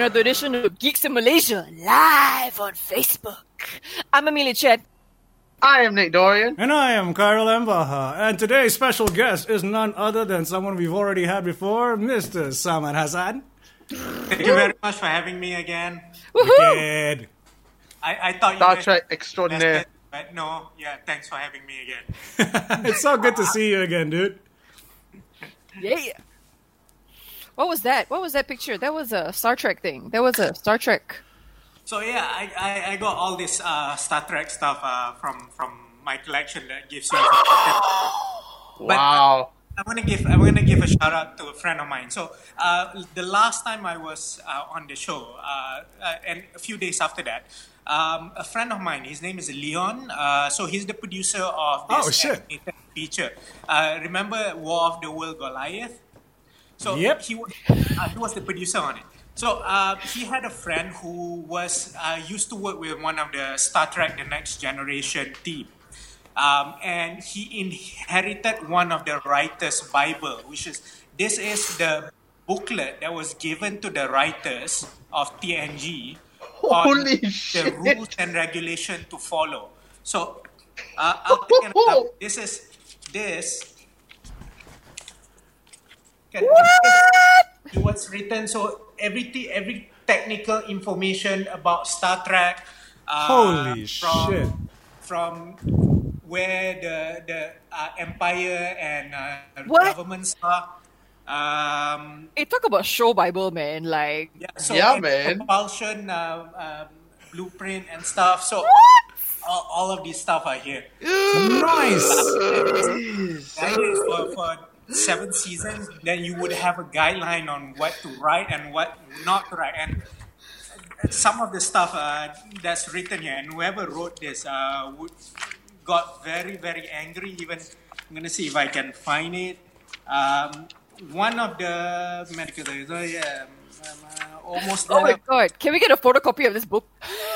another edition of Geeks in Malaysia live on Facebook. I'm Amelia Chet. I am Nick Dorian. And I am Kyril Mbaha, and today's special guest is none other than someone we've already had before, Mr. Saman Hassan. Thank you very much for having me again. Woohoo! Dead. I, I thought you Star guys Trek were extraordinaire. invested, but no, yeah, thanks for having me again. it's so good to see you again, dude. Yeah. What was that? What was that picture? That was a Star Trek thing. That was a Star Trek. So yeah, I, I, I got all this uh, Star Trek stuff uh, from from my collection that gives you. Wow. I'm gonna give I'm gonna give a shout out to a friend of mine. So uh, the last time I was uh, on the show, uh, uh, and a few days after that, um, a friend of mine, his name is Leon. Uh, so he's the producer of this Oh, feature. Uh, remember War of the World Goliath? So Yep. he, wa- uh, he was the producer on it. So uh, he had a friend who was uh, used to work with one of the Star Trek: The Next Generation team. Um, and he inherited one of the writers' Bible, which is this is the booklet that was given to the writers of TNG on Holy the shit. rules and regulation to follow. So uh, I'll take it. This is this. Okay, this is What's written? So everything, every technical information about Star Trek. Uh, Holy from, shit. From where the the uh, empire and uh, governments are. Um, Hey, talk about show Bible, man. Like, yeah, so Yeah, man. Propulsion, uh, um, blueprint, and stuff. So all, all of these stuff are here. Nice. The for, for seven seasons, then you would have a guideline on what to write and what not to write. And some of the stuff uh, that's written here, and whoever wrote this uh, would, got very, very angry. Even I'm gonna see if I can find it. Um, one of the medical, so yeah, um, uh, almost. oh my there. god, can we get a photocopy of this book?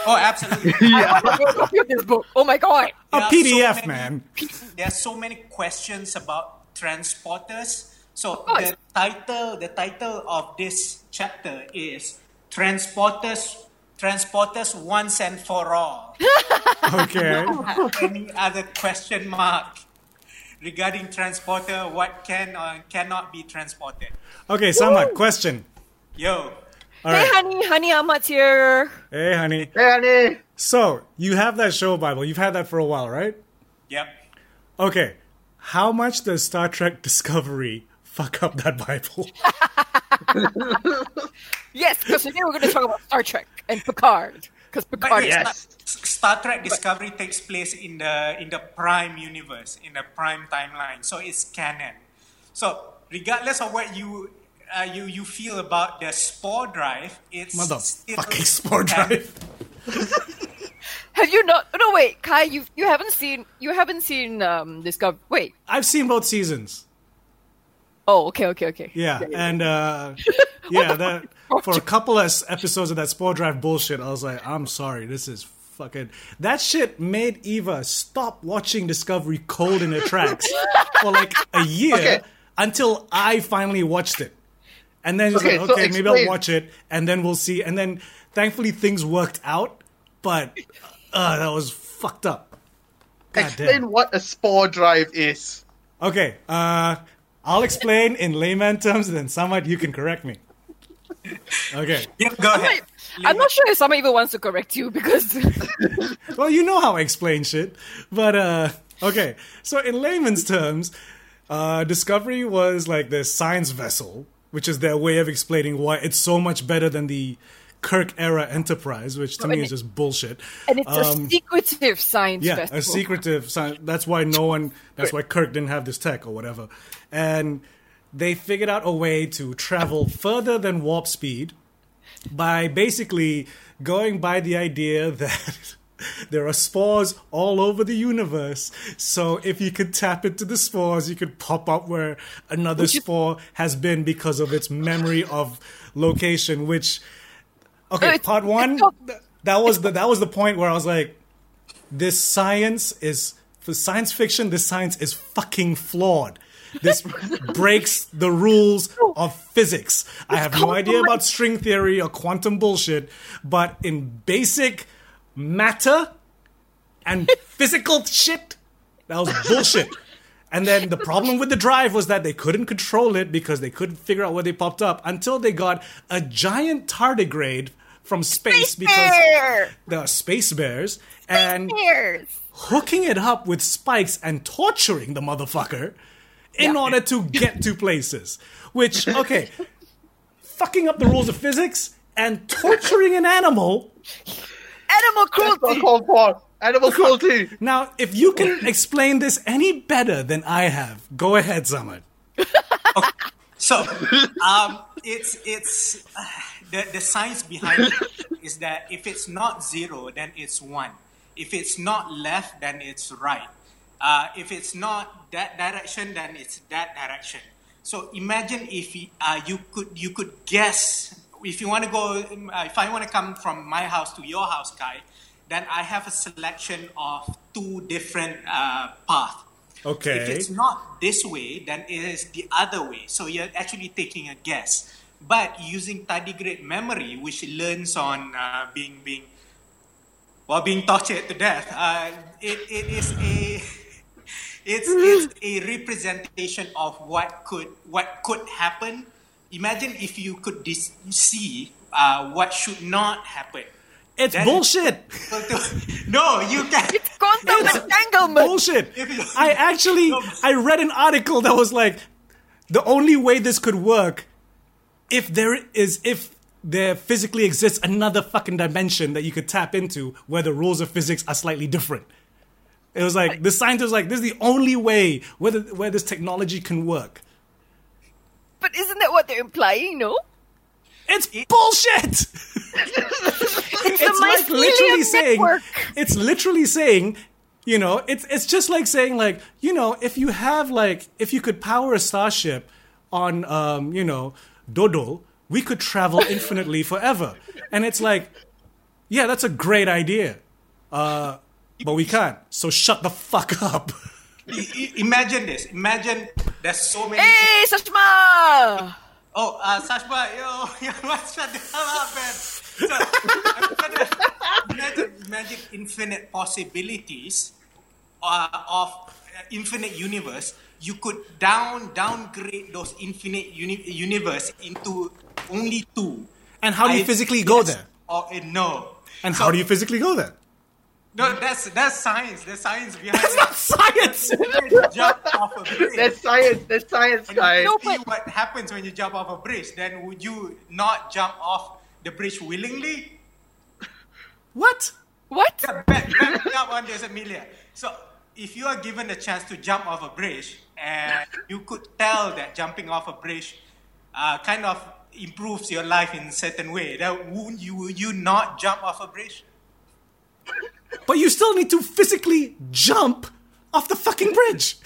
Oh, absolutely. I want a photocopy of this book. Oh my god. A There are so PDF, many- man. There are so many questions about transporters. So the title, the title of this chapter is transporters, transporters once and for all. Okay. Any other question mark regarding transporter? What can or cannot be transported? Okay, Saman, question. Yo, All hey, right. honey, honey, Ahmad's here. Hey, honey. Hey, honey. So, you have that show Bible. You've had that for a while, right? yep. Okay. How much does Star Trek Discovery fuck up that Bible? Yes, because today we're going to talk about Star Trek and Picard. Because Picard is yes, not- Star, Star Trek Discovery takes place in the in the Prime universe, in the Prime timeline, so it's canon. So regardless of what you uh, you you feel about the Spore Drive, it's still Motherfucking Spore canon. Drive. Have you not? No, wait, Kai, you you haven't seen you haven't seen um Discover. Wait. I've seen both seasons. Oh, okay, okay, okay. Yeah, and uh, yeah, that for a couple of episodes of that Spore Drive bullshit, I was like, I'm sorry, this is fucking. That shit made Eva stop watching Discovery cold in her tracks for like a year Okay. until I finally watched it. And then she's Okay, like, so okay, maybe I'll watch it, and then we'll see. And then thankfully things worked out, but uh, that was fucked up. God Explain damn. what a spore drive is. Okay, uh, I'll explain in layman terms, and then Samad, you can correct me. Okay. Yeah, go ahead. I'm not sure if someone even wants to correct you because Well, you know how I explain shit. But, uh, okay. So, in layman's terms, uh, Discovery was like this science vessel, which is their way of explaining why it's so much better than the Kirk era Enterprise, which to me is just bullshit. and it's Um, a secretive science yeah, festival. a secretive science. That's why no one. That's why Kirk didn't have this tech or whatever. And they figured out a way to travel further than warp speed by basically going by the idea that There are spores all over the universe. So if you could tap into the spores, you could pop up where another spore has been because of its memory of location, which Okay, it's- part one. th- That was the that was the point where I was like, this science is for science fiction. This science is fucking flawed. This breaks the rules of physics. I have no idea about string theory or quantum bullshit, but in basic matter and physical shit, that was bullshit. And then the problem with the drive was that they couldn't control it because they couldn't figure out where they popped up until they got a giant tardigrade from space Space because bear! there are space bears and Bears. hooking it up with spikes and torturing the motherfucker in order to get to places. Which, okay, fucking up the rules of physics and torturing an animal. Animal cruelty. I call for. Animal cruelty. Now, if you can explain this any better than I have, go ahead, Samad. So, um, it's it's uh, the the science behind it is that if it's not zero, then it's one. If it's not left, then it's right. Uh, if it's not that direction, then it's that direction. So imagine if you, uh, you could you could guess if you want to go if I want to come from my house to your house, Kai, then I have a selection of two different uh, paths. Okay. If it's not this way, then it is the other way. So you're actually taking a guess. But using tardigrade memory, which learns on uh, being being well being tortured to death, uh, it, it is a it's, it's a representation of what could what could happen. Imagine if you could dis- see uh, what should not happen. It's That is- bullshit. no, you can't. It's Quantum entanglement. Bullshit. I actually I read an article that was like the only way this could work if there is if there physically exists another fucking dimension that you could tap into where the rules of physics are slightly different. It was like the scientist was like this is the only way where the, where this technology can work. But isn't that what they're implying, no? It's bullshit. It's, it's the like literally mycelium saying network. it's literally saying you know it's it's just like saying like you know if you have like if you could power a starship on um you know dodo we could travel infinitely forever and it's like yeah that's a great idea uh but we can't so shut the fuck up I- I- imagine this. Imagine there's so many. Hey, Sashma! Oh, uh, Sashba, yo, yo, what? Shut the hell up, man. So, I'm gonna imagine, imagine infinite possibilities uh, of uh, infinite universe. You could down downgrade those infinite uni- universe into only two. and how do you I- physically go yes there Or a no. and So- how do you physically go there No, that's that's science. That's science behind that's it. not science You jump off a bridge. There's science. There's science, And you guys. No, see but- what happens when you jump off a bridge. Then would you not jump off the bridge willingly? what What? Yeah, back, back me up on this, Amelia. So if you are given a chance to jump off a bridge, and you could tell that jumping off a bridge uh, kind of improves your life in a certain way, then would you, would you not jump off a bridge? but you still need to physically jump off the fucking bridge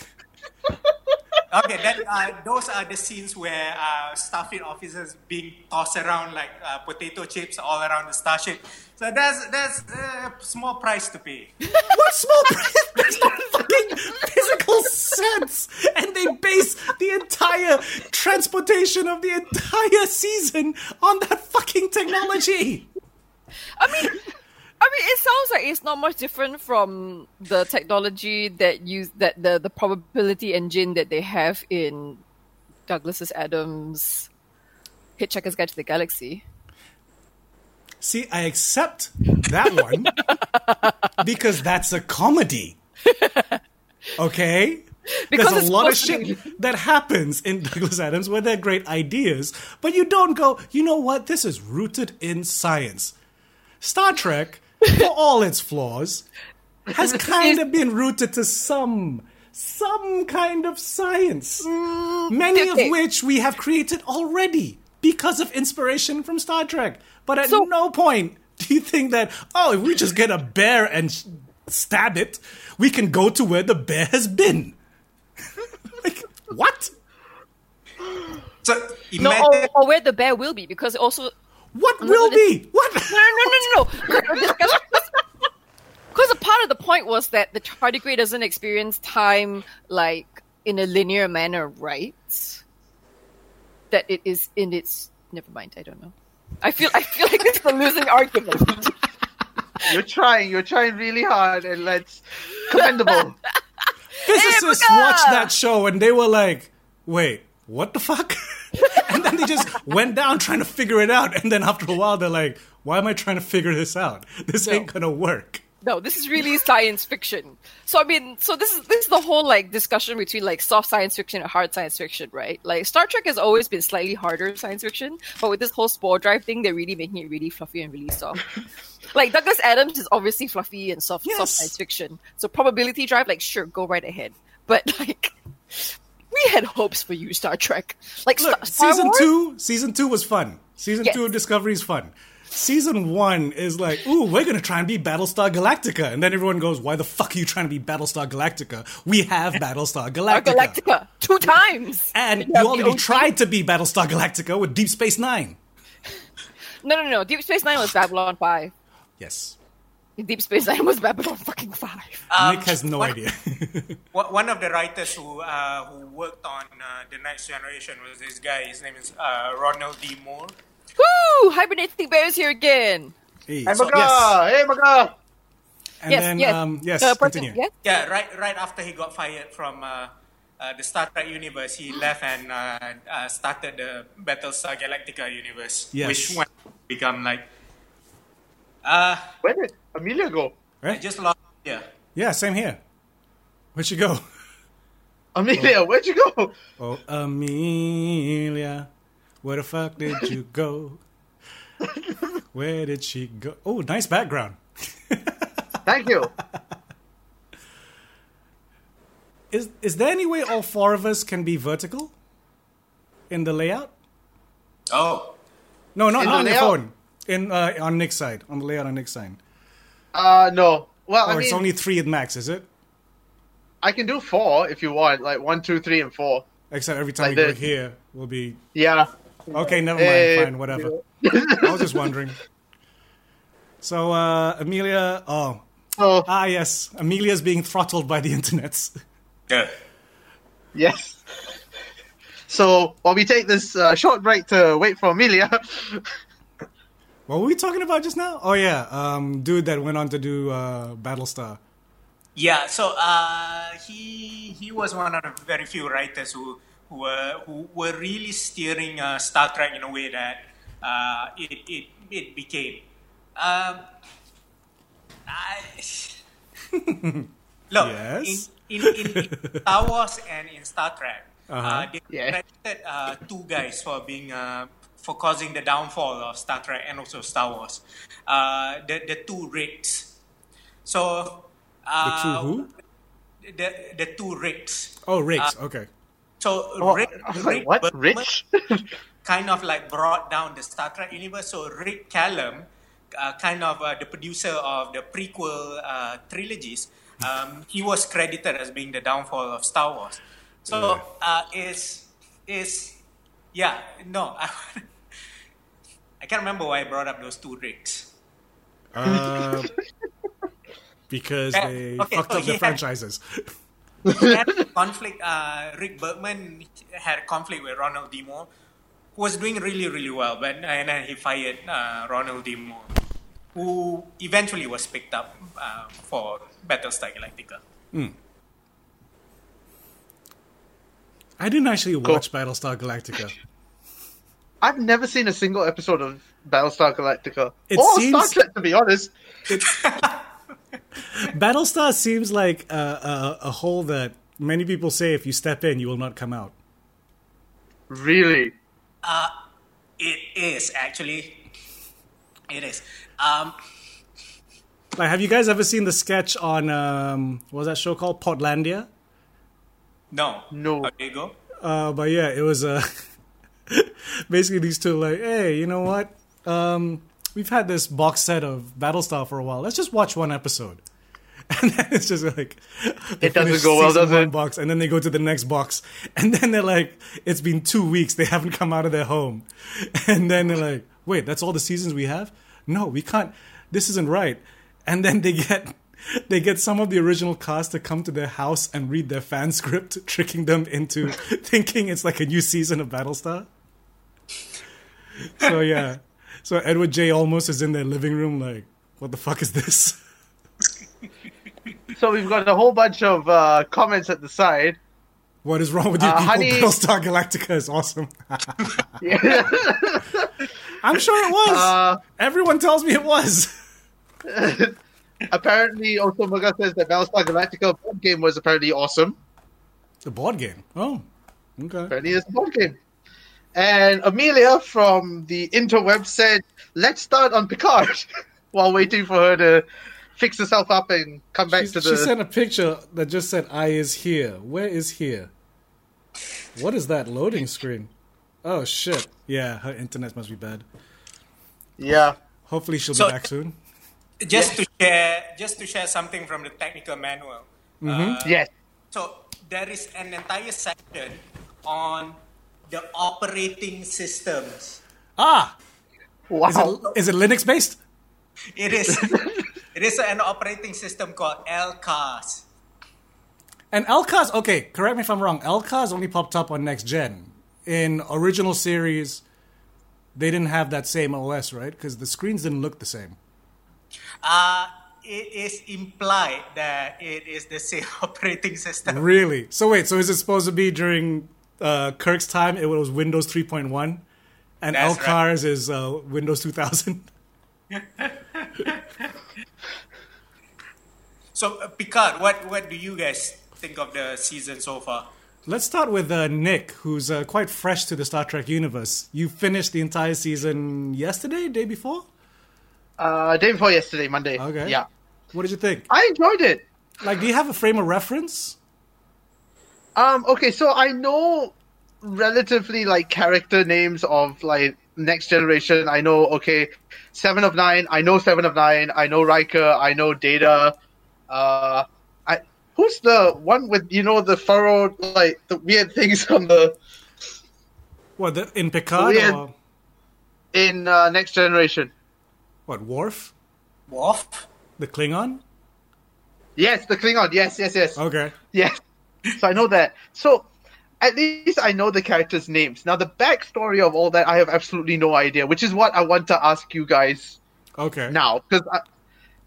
Okay, then uh, those are the scenes where uh, Starfleet officers being tossed around like uh, potato chips all around the starship. So that's that's a small price to pay. What small price? There's no fucking physical sense. And they base the entire transportation of the entire season on that fucking technology. I mean, I mean, it sounds like it's not much different from the technology that use that the the probability engine that they have in Douglas's Adams Hitchhiker's Guide to the Galaxy. See, I accept that one because that's a comedy. Okay? Because There's a lot of shit that happens in Douglas Adams where they're great ideas, but you don't go, you know what? This is rooted in science. Star Trek, for all its flaws, has kind of been rooted to some some kind of science. Many Mm, okay. of which we have created already because of inspiration from Star Trek. But at So- no point Do you think that oh, if we just get a bear and sh- stab it, we can go to where the bear has been? like what? So No, or, or where the bear will be, because also What will be? What? no, no, no, no, no. Because a part of the point was that the tardigrade doesn't experience time like in a linear manner, right? That it is in its. Never mind. I don't know. I feel. I feel like it's a losing argument. You're trying. You're trying really hard, and let's commendable. Physicists Hey, watched that show and they were like, "Wait, what the fuck?" and then they just went down trying to figure it out. And then after a while, they're like, "Why am I trying to figure this out? This ain't gonna work." No, this is really science fiction. So I mean, so this is this is the whole like discussion between like soft science fiction and hard science fiction, right? Like Star Trek has always been slightly harder science fiction, but with this whole spore drive thing, they're really making it really fluffy and really soft. like Douglas Adams is obviously fluffy and soft, soft science fiction. So probability drive, like sure, go right ahead. But like, we had hopes for you, Star Trek. Like Look, Star, season two, season two was fun. Season Yes. two of Discovery is fun. Season one is like, ooh, we're gonna try and be Battlestar Galactica, and then everyone goes, "Why the fuck are you trying to be Battlestar Galactica? We have Battlestar Galactica, Galactica two times, and you the already tried to be Battlestar Galactica with Deep Space Nine." No, no, no. Deep Space Nine was Babylon Five. Yes, Deep Space Nine was Babylon fucking Five. um, Nick has no one- idea. One one of the writers who uh, who worked on uh, the Next Generation was this guy. His name is uh, Ronald D. Moore. Woo! Hibernating bears here again. Hey, Hey, so- Maga! yes, Hey, Maga! and yes, then yes. um, yes, Uh, person- continue. yes? Yeah, right right after he got fired from uh, uh, the Star Trek universe, he left and uh, uh, started the Battlestar Galactica universe, Yes. which went become like. Uh, Where did Amelia go? I Right? just lost. Yeah. Yeah, same here. Where'd she go? Amelia, where'd you go? Oh, Amelia, where the fuck did you go? Where did she go? Oh, nice background. Thank you. Is is there any way all four of us can be vertical in the layout? Oh. No, not, In not the on your phone. In uh, on Nick's side, on the layout on Nick's side. Uh, no. Well, Or I mean, it's only three at max, is it? I can do four if you want, like one, two, three, and four. Except every time Like we go this. here, will be Yeah. okay. Never mind. Hey. Fine, whatever. I was just wondering. So, uh, Amelia. Oh, So, ah, yes. Amelia's being throttled by the internet. Yeah. yes. So, while we take this uh, short break to wait for Amelia, What were we talking about just now? Oh yeah, um, dude that went on to do uh, Battlestar. Yeah, so uh, he he was one of the very few writers who who were who were really steering uh, Star Trek in a way that uh, it, it it became. Um, I, look, Yes? in, in, in, in Star Wars and in Star Trek, uh Uh-huh. they Yeah. credited uh, two guys for being uh, for causing the downfall of Star Trek and also Star Wars. Uh, the the two Ricks. So uh, The two who? the the two Ricks. Oh, Riggs. Uh, okay. So oh, Rick, I was like, what? Berman Rich? kind of like brought down the Star Trek universe. So Rick McCallum, uh, kind of uh, the producer of the prequel uh, trilogies, um, he was credited as being the downfall of Star Wars. So uh, is is yeah no I, I can't remember why I brought up those two Ricks. Uh, because Uh, they okay, fucked so up the had- franchises. he had a conflict. Uh, Rick Berman had a conflict with Ronald D. Moore, who was doing really, really well, but and then he fired uh, Ronald D. Moore, who eventually was picked up uh, for Battlestar Galactica. I didn't actually watch Battlestar Galactica. I've never seen a single episode of Battlestar Galactica. It or seems- Star Trek, to be honest. Battlestar seems like a, a, a hole that many people say if you step in, you will not come out. Really? It is actually, it is. Um, Like, have you guys ever seen the sketch on um, what was that show called Portlandia? no, No. There you go. Uh, but yeah, it was uh, basically these two like, hey, you know what? Um, we've had this box set of Battlestar for a while. Let's just watch one episode. And then it's just like It doesn't go well, does it? Box, and then they go to the next box, and then they're like, "It's been two weeks. They haven't come out of their home," and then they're like, "Wait, that's all the seasons we have? No, we can't. This isn't right." And then they get they get some of the original cast to come to their house and read their fan script, tricking them into thinking it's like a new season of Battlestar. So yeah, so Edward James Olmos is in their living room, like, "What the fuck is this?" So we've got a whole bunch of uh, comments at the side. What is wrong with you Uh, people? honey- Battlestar Galactica is awesome. Yeah. I'm sure it was. Uh, Everyone tells me it was. apparently, Otomaga says that Battlestar Galactica board game was apparently awesome. The board game. Oh, okay. Apparently, it's a board game. And Amelia from the interweb said, "Let's start on Picard," while waiting for her to fix herself up and come back She, to the. she sent a picture that just said "I is here." Where is here? What is that loading screen? Oh shit! Yeah, her internet must be bad. yeah. Hopefully she'll So- be back soon. Just to share, just to share something from the technical manual. Uh, Yes. So there is an entire section on the operating systems. Ah, Wow. is it is it Linux based? It is it is an operating system called LCARS. And LCARS, okay, correct me if I'm wrong. LCARS only popped up on next gen. In original series, they didn't have that same OS, right? Because the screens didn't look the same. Uh, it is implied that it is the same operating system. Really? So wait, so is it supposed to be during uh, Kirk's time? It was Windows 3.1, and That's LCARS is uh, Windows 2000. So uh, Picard, what what do you guys think of the season so far? Let's start with uh, Nick, who's uh, quite fresh to the Star Trek universe. You finished the entire season yesterday, day before. Uh, day before yesterday, Monday. Okay. Yeah. What did you think? I enjoyed it. Like, do you have a frame of reference? Um, okay, so I know relatively like character names of like next generation. I know okay, Seven of Nine. I know Seven of Nine. I know Riker. I know Data. Uh, I who's the one with you know the furrowed like the weird things on the What the, in Picard Weird. or in uh, next generation? what Worf, Worf? the Klingon? Yes, the Klingon. Yes, yes, yes. Okay. Yes. So I know that. So at least I know the characters' names. Now the backstory of all that I have absolutely no idea, which is what I want to ask you guys Okay. now. Because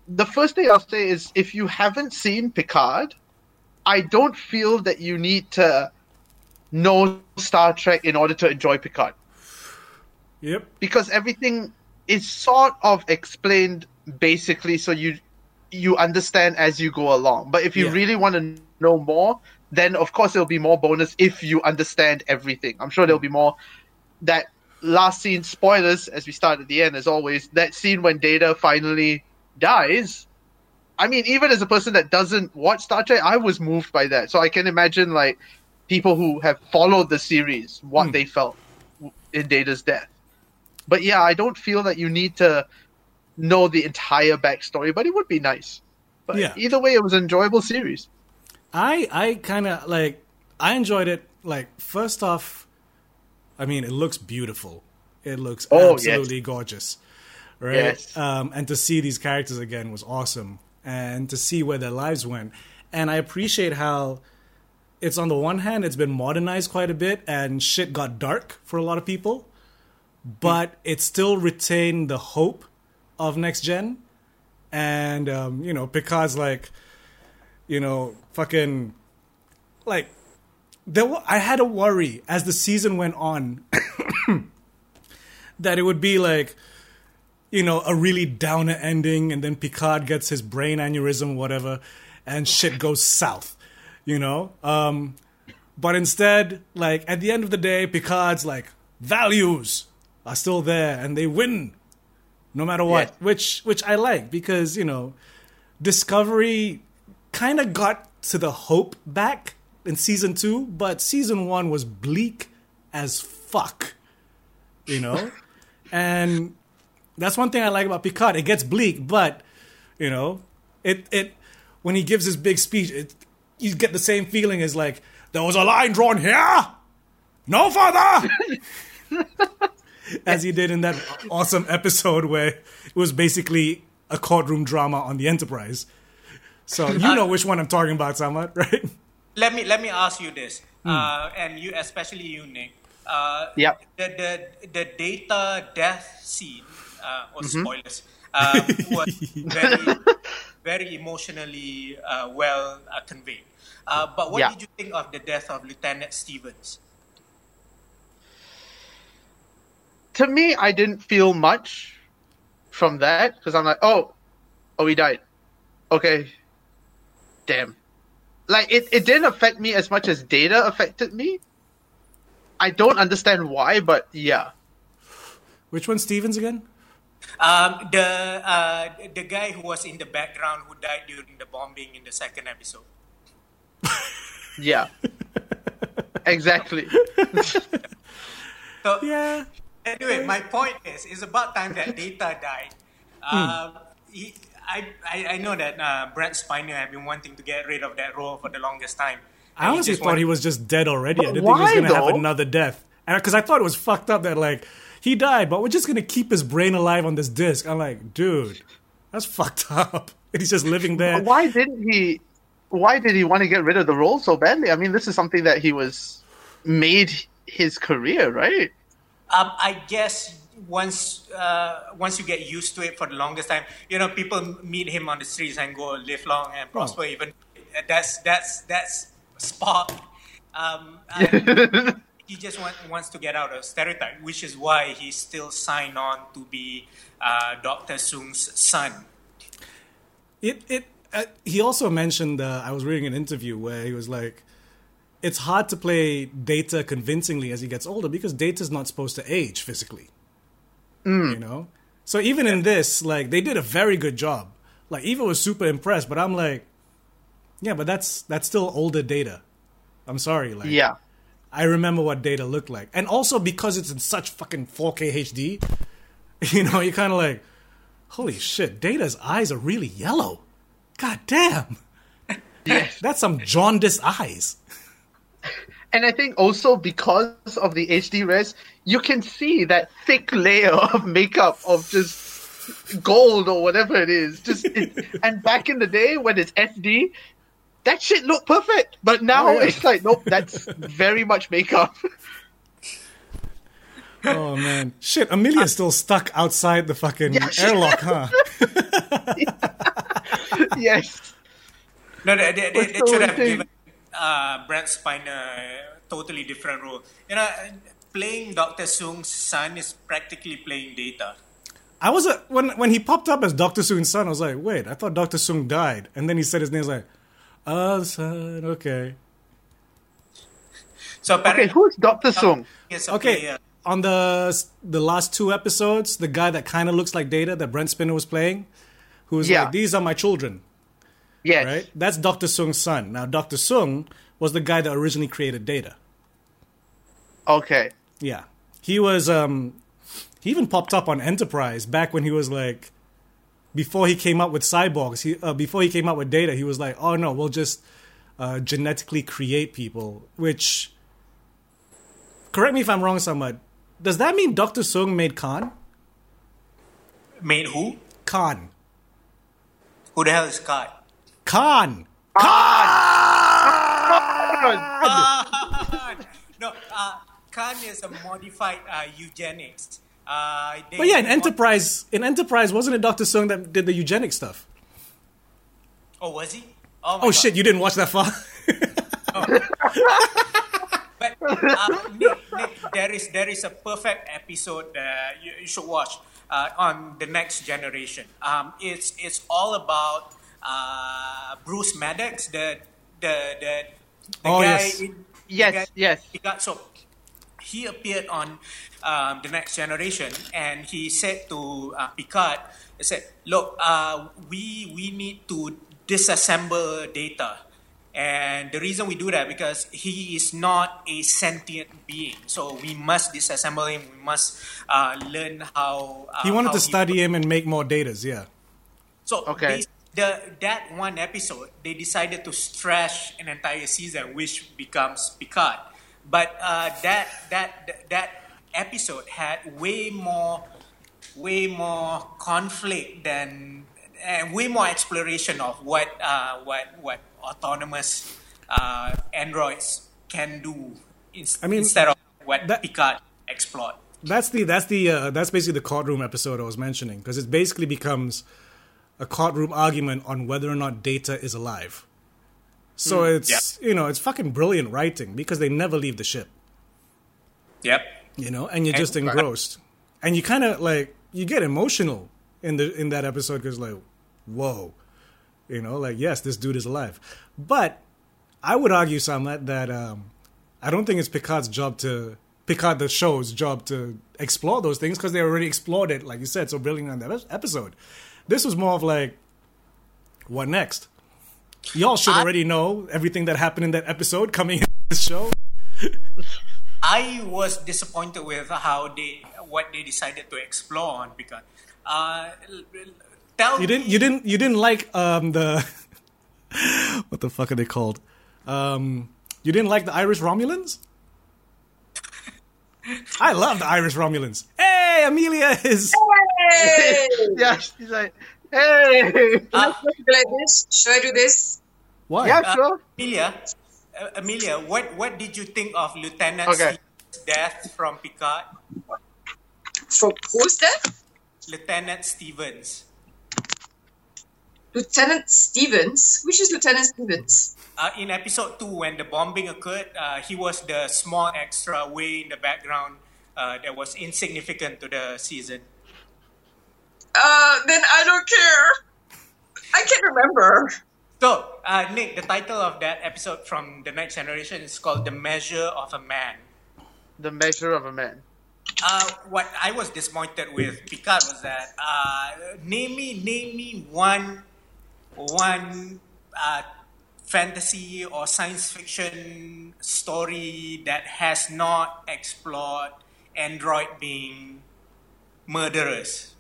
the first thing I'll say is if you haven't seen Picard, I don't feel that you need to know Star Trek in order to enjoy Picard. Yep. Because everything is sort of explained basically so you you understand as you go along. But if you Yeah. really want to know more, then of course there'll be more bonus if you understand everything. I'm sure there'll be more that last scene spoilers as we start at the end as always that scene when data finally dies i mean even as a person that doesn't watch star trek i was moved by that so i can imagine like people who have followed the series what Hmm. they felt in data's death but yeah i don't feel that you need to know the entire backstory but it would be nice but Yeah. either way it was an enjoyable series I I kind of like I enjoyed it. Like first off, I mean it looks beautiful. It looks Oh, yes. absolutely gorgeous, right? Yes. Um, and to see these characters again was awesome, and to see where their lives went. And I appreciate how it's on the one hand it's been modernized quite a bit, and shit got dark for a lot of people, but it still retained the hope of next gen. And um, you know, Picard's like you know, fucking like there wa- I had a worry as the season went on that it would be like you know, a really downer ending and then Picard gets his brain aneurysm whatever and shit goes south, you know? Um but instead, like at the end of the day, Picard's like values are still there and they win no matter what, Yes. which which I like because, you know, Discovery kind of got to the hope back in season two, but season one was bleak as fuck, you know? and That's one thing I like about Picard. It gets bleak, but you know, it it when he gives his big speech, it you get the same feeling as like there was a line drawn here, no further. as he did in that awesome episode where it was basically a courtroom drama on the Enterprise. So you know which one I'm talking about, Samad, right? let me let me ask you this, uh, and you especially you, Nick. Uh, Yep. The the the data death scene uh, or spoilers um, was very very emotionally uh, well uh, conveyed. Uh, but what Yeah. did you think of the death of Lieutenant Stevens? To me, I didn't feel much from that because I'm like, oh, oh, he died. Okay, damn. Like it, it didn't affect me as much as Data affected me. I don't understand why, but yeah. Which one, Stevens again? Um, the uh, the guy who was in the background who died during the bombing in the second episode. Yeah. exactly. So Yeah. Anyway, my point is, it's about time that Data died. Um, he, I, I, I know that uh, Brent Spiner have been wanting to get rid of that role for the longest time. I And honestly thought want- he was just dead already. I didn't think he was gonna have another death. Because I thought it was fucked up that like he died, but we're just gonna keep his brain alive on this disc. I'm like, dude, that's fucked up. And he's just living there. why didn't he? Why did he want to get rid of the role so badly? I mean, this is something that he was made his career, right? Um, I guess once uh, once you get used to it for the longest time, you know, people meet him on the streets and go live long and prosper. Even that's that's that's Spock. Um, he just want, wants to get out of stereotype, which is why he's still signed on to be uh, Doctor Soong's son. It it. Uh, he also mentioned. Uh, I was reading an interview where he was like, "It's hard to play Data convincingly as he gets older because Data's not supposed to age physically." Mm. You know. So even in this, like, they did a very good job. Like, Eva was super impressed, but I'm like, yeah, but that's that's still older Data. I'm sorry, like, Yeah. I remember what data looked like. And also because it's in such fucking 4K HD, you know, you're kind of like, holy shit, data's eyes are really yellow. God damn. That's some jaundiced eyes. And I think also because of the HD res, you can see that thick layer of makeup of just gold or whatever it is. Just it, and back in the day when it's SD, that shit looked perfect. But now Oh, yeah. it's like, nope, that's very much makeup. Oh man. Shit, Amelia's still stuck outside the fucking Yeah, she- airlock, huh? yes. No, they, they, they, they should have given uh, Brent Spiner totally different role. You know, playing Doctor Soong's son is practically playing Data. I was a, when when he popped up as Dr. Soong's son, I was like, wait, I thought Dr. Soong died. And then he said his name, I was like, oh, son, okay. So Okay, who's Dr. Soong? he's a Okay, player. on the the last two episodes, the guy that kind of looks like Data that Brent Spiner was playing, who was Yeah. like, "These are my children," Yes. right? That's Doctor Soong's son. Now, Doctor Soong was the guy that originally created Data. Okay. Yeah, he was. um He even popped up on Enterprise back when he was like, before he came up with cyborgs. He uh, before he came up with Data, he was like, "Oh no, we'll just uh, genetically create people." Which, correct me if I'm wrong, Samad. Does that mean Doctor Soong made Khan? Made who? Khan. Who the hell is Kai? Khan. Khan! No, uh, Khan is a modified uh, eugenics. Uh, But yeah, in they mod- Enterprise, in Enterprise, wasn't it Doctor Soong that did the eugenic stuff? Oh, was he? Oh, my Oh God. shit, you didn't watch that far. But uh, Nick, Nick, there is there is a perfect episode that you, you should watch uh, on the next generation. Um, it's it's all about uh, Bruce Maddox, the the the, the Oh, guy. yes. In, the Yes, guy- yes. He got so he appeared on um, the next generation, and he said to uh, Picard, he said, "Look, uh, we we need to disassemble data." And the reason we do that because he is not a sentient being, so we must disassemble him. We must uh, learn how. Uh, He wanted how to study him and make more datas. Yeah. So Okay. The that one episode, they decided to stretch an entire season, which becomes Picard. But uh, that that that episode had way more, way more conflict than and way more exploration of what uh, what what autonomous uh, androids can do ins- I mean, instead of what that- Picard explored. That's the that's the uh, that's basically the courtroom episode I was mentioning because it basically becomes a courtroom argument on whether or not Data is alive. So it's you know it's fucking brilliant writing because they never leave the ship, Yep. you know, and you're And- just engrossed, and you kind of like you get emotional in the in that episode because like, whoa, you know, like yes, this dude is alive, but I would argue, Samlet, that um, I don't think it's Picard's job to Picard the show's job to explore those things because they already explored it, like you said, so brilliant on that episode. This was more of like, what next? Y'all should already know everything that happened in that episode coming in this show. I was disappointed with how they what they decided to explore on Picard. Uh, tell You didn't, you didn't, you didn't like um the what the fuck are they called? Um, you didn't like the Irish Romulans? I love the Irish Romulans. Hey, Amelia is. Hey! Yeah, she's like, hey. Uh, Should I do like this? Should I do this? Why? yeah, sure. Amelia. Uh, Amelia, what what did you think of Lieutenant Okay. Stevens' death from Picard? For who's that? Lieutenant Stevens. Lieutenant Stevens. Which is Lieutenant Stevens? Uh, in episode two, when the bombing occurred, uh, he was the small extra way in the background uh, that was insignificant to the season. Uh, then I don't care. I can't remember. So, uh, Nick, the title of that episode from The Next Generation is called The Measure of a Man. The measure of a man. Uh, what I was disappointed with Picard was that uh, name me name me one one uh, fantasy or science fiction story that has not explored android being murderers.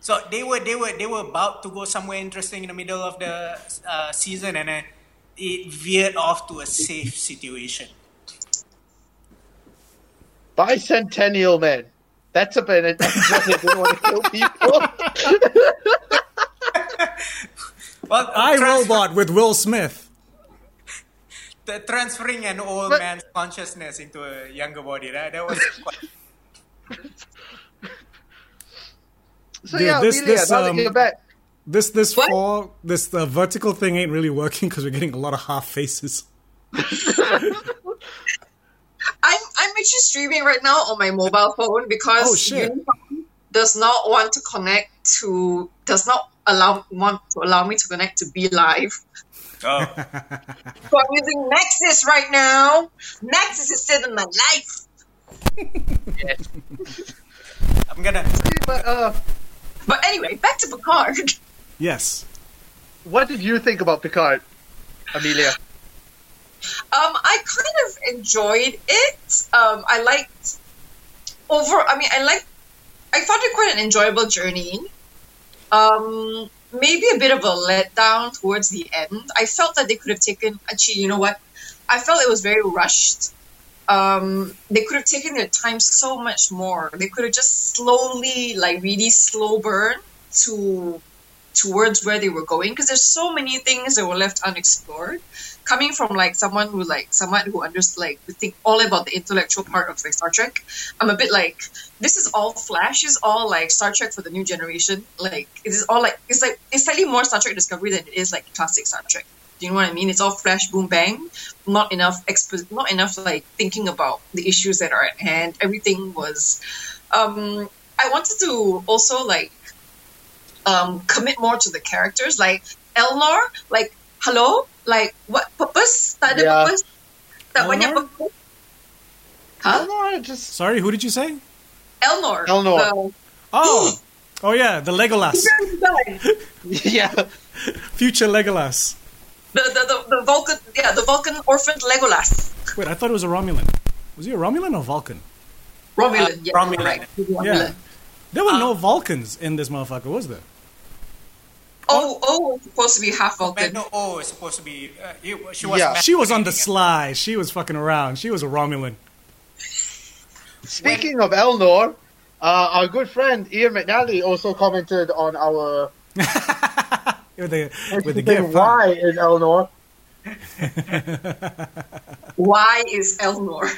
So they were they were they were about to go somewhere interesting in the middle of the uh, season, and then it veered off to a safe situation. Bicentennial man. That's a bit. That's what they didn't want to kill people. Well, I trans- Robot with Will Smith. the transferring an old But- man's consciousness into a younger body. That that was quite, So Dude, yeah, this- Amelia, this, um, back. This this What? four this uh, vertical thing ain't really working because we're getting a lot of half faces. I'm I'm actually streaming right now on my mobile phone because Oh, shit. Unicom does not want to connect to does not allow want to allow me to connect to be live. oh, So I'm using Nexus right now. Nexus is saving my life. I'm gonna. But uh, But anyway, back to Picard. Yes. what did you think about Picard, Amelia? Um, I kind of enjoyed it. Um, I liked over. I mean, I liked. I found it quite an enjoyable journey. Um, maybe a bit of a letdown towards the end. I felt that they could have taken. Actually, you know what? I felt it was very rushed. Um, they could have taken their time so much more. They could have just slowly, like really slow burn to towards where they were going because there's so many things that were left unexplored coming from like someone who like someone who understands like think all about the intellectual part of like Star Trek, I'm a bit like this is all Flash is all like Star Trek for the new generation. Like it is all like it's like it's slightly more Star Trek Discovery than it is like classic Star Trek. Do you know what I mean? It's all flash boom bang, not enough expo- not enough like thinking about the issues that are at hand. Everything was um I wanted to also like um commit more to the characters like Elnor, like hello, like what purpose? Tak ada Yeah. purpose. Tak banyak Elnor? purpose. Huh? No, just Sorry, who did you say? Elnor. Elnor. Oh, oh yeah, the Legolas, yeah. future Legolas. The, the, the, the Vulcan, yeah, the Vulcan orphaned Legolas. Wait, I thought it was a Romulan. Was he a Romulan or Vulcan? Romulan, Uh, yeah. Romulan. Right. Romulan. Yeah. There were no Vulcans in this motherfucker, was there? Oh, oh, was supposed to be half Vulcan. No, oh, it's supposed to be. Uh, it- she was. Yeah. She was on the sly. She was fucking around. She was a Romulan. Speaking of Elnor, uh, our good friend Ian McNally also commented on our With the, with the thing, gift. huh? why is Elnor? Why is Elnor?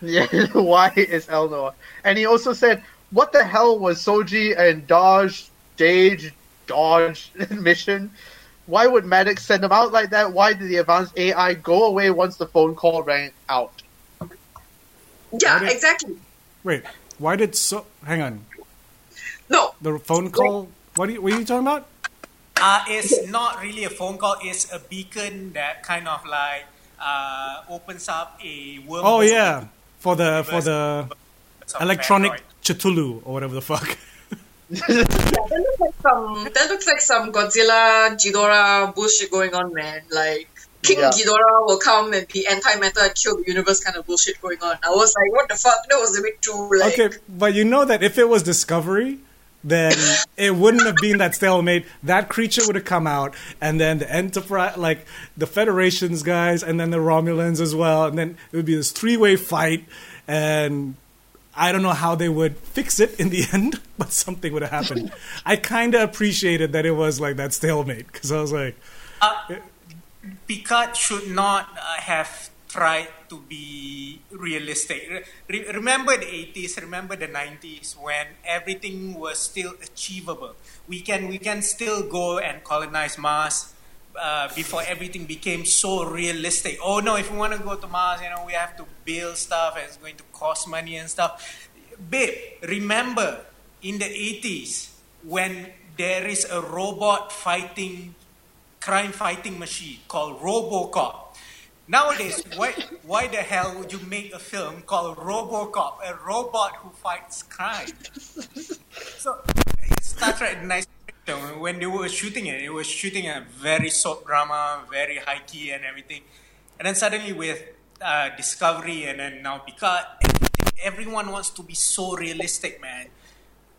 Yeah, why is Elnor? And he also said, "What the hell was Soji and Dodge Dage, Dodge mission? Why would Maddox send them out like that? Why did the advanced AI go away once the phone call rang out?" Yeah, did- exactly. Wait, why did so? Hang on. No, The phone call. What are you, what are you talking about? Uh, it's not really a phone call. It's a beacon that kind of like uh, opens up a wormhole. Oh yeah, for the for the electronic Cthulhu or whatever the fuck. yeah, that looks like some. That looks like some Godzilla Ghidorah bullshit going on, man. Like King Yeah. Ghidorah will come and be anti-matter and kill the universe, kind of bullshit going on. I was like, what the fuck? That was a bit too like. Okay, but you know that if it was Discovery, then it wouldn't have been that stalemate. That creature would have come out, and then the Enterprise, like the Federation's guys, and then the Romulans as well, and then it would be this three-way fight, and I don't know how they would fix it in the end, but something would have happened. I kind of appreciated that it was like that stalemate because I was like, uh, Picard should not uh, have tried to be realistic. Re- remember the 80s, remember the 90s when everything was still achievable. We can we can still go and colonize Mars uh, before everything became so realistic. Oh no, if we want to go to Mars, you know, we have to build stuff and it's going to cost money and stuff. Babe, remember in the 80s when there is a robot fighting crime fighting machine called RoboCop. Nowadays, why, why the hell would you make a film called RoboCop, a robot who fights crime? So, Star Trek: The Next when they were shooting it, it was shooting a very soap drama, very high key and everything. And then suddenly with uh, Discovery and then now Picard, everyone wants to be so realistic, man.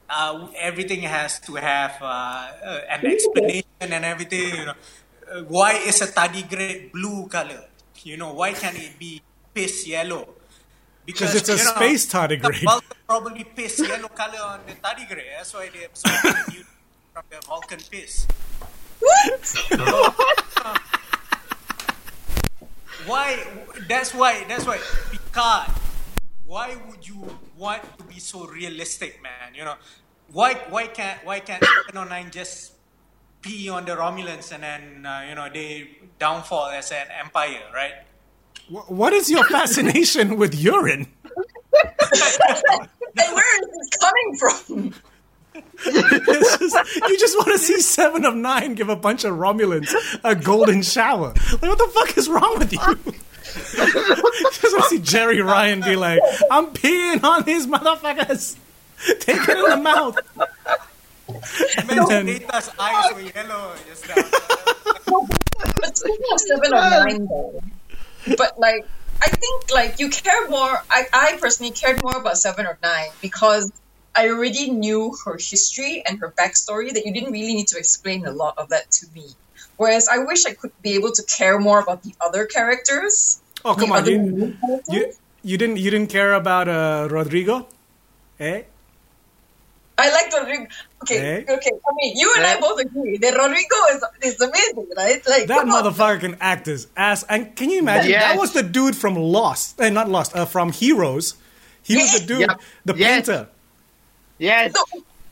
Uh, everything has to have uh, uh, an explanation and everything. You know, uh, why is a tardigrade blue color? You know, why can't it be piss yellow? Because it's a you know, space the tardigrade. Vulcan probably piss yellow color on the tardigrade. That's why they absorbed you from the Vulcan piss. What? why? That's why. That's why Picard. Why would you want to be so realistic, man? You know, why? Why can't? Why can't 709 just pee on the Romulans and then uh, you know they downfall as an empire, right? "What is your fascination with urine?" And where is this coming from? Just- you just want to see Seven of Nine give a bunch of Romulans a golden shower. Like, what the fuck is wrong with you? just want to see Jeri Ryan be like, "I'm peeing on these motherfuckers. Take it in the mouth." Imagine then- Data's eyes were yellow just now. But speaking of seven of nine, though, but like I think like you care more. I, I personally cared more about seven or nine because I already knew her history and her backstory that you didn't really need to explain a lot of that to me. Whereas I wish I could be able to care more about the other characters. Oh come the on, you, you you didn't you didn't care about uh, Rodrigo, eh? I like Rodrigo. Okay, Eh? okay. I mean, you and I Eh? both agree that Rodrigo is is amazing, right? Like That come on. motherfucker can act his ass. And can you imagine? That was the dude from Lost. Eh, not Lost. Uh, from Heroes. He was the dude, Yeah. the Yes. painter. Yes. No,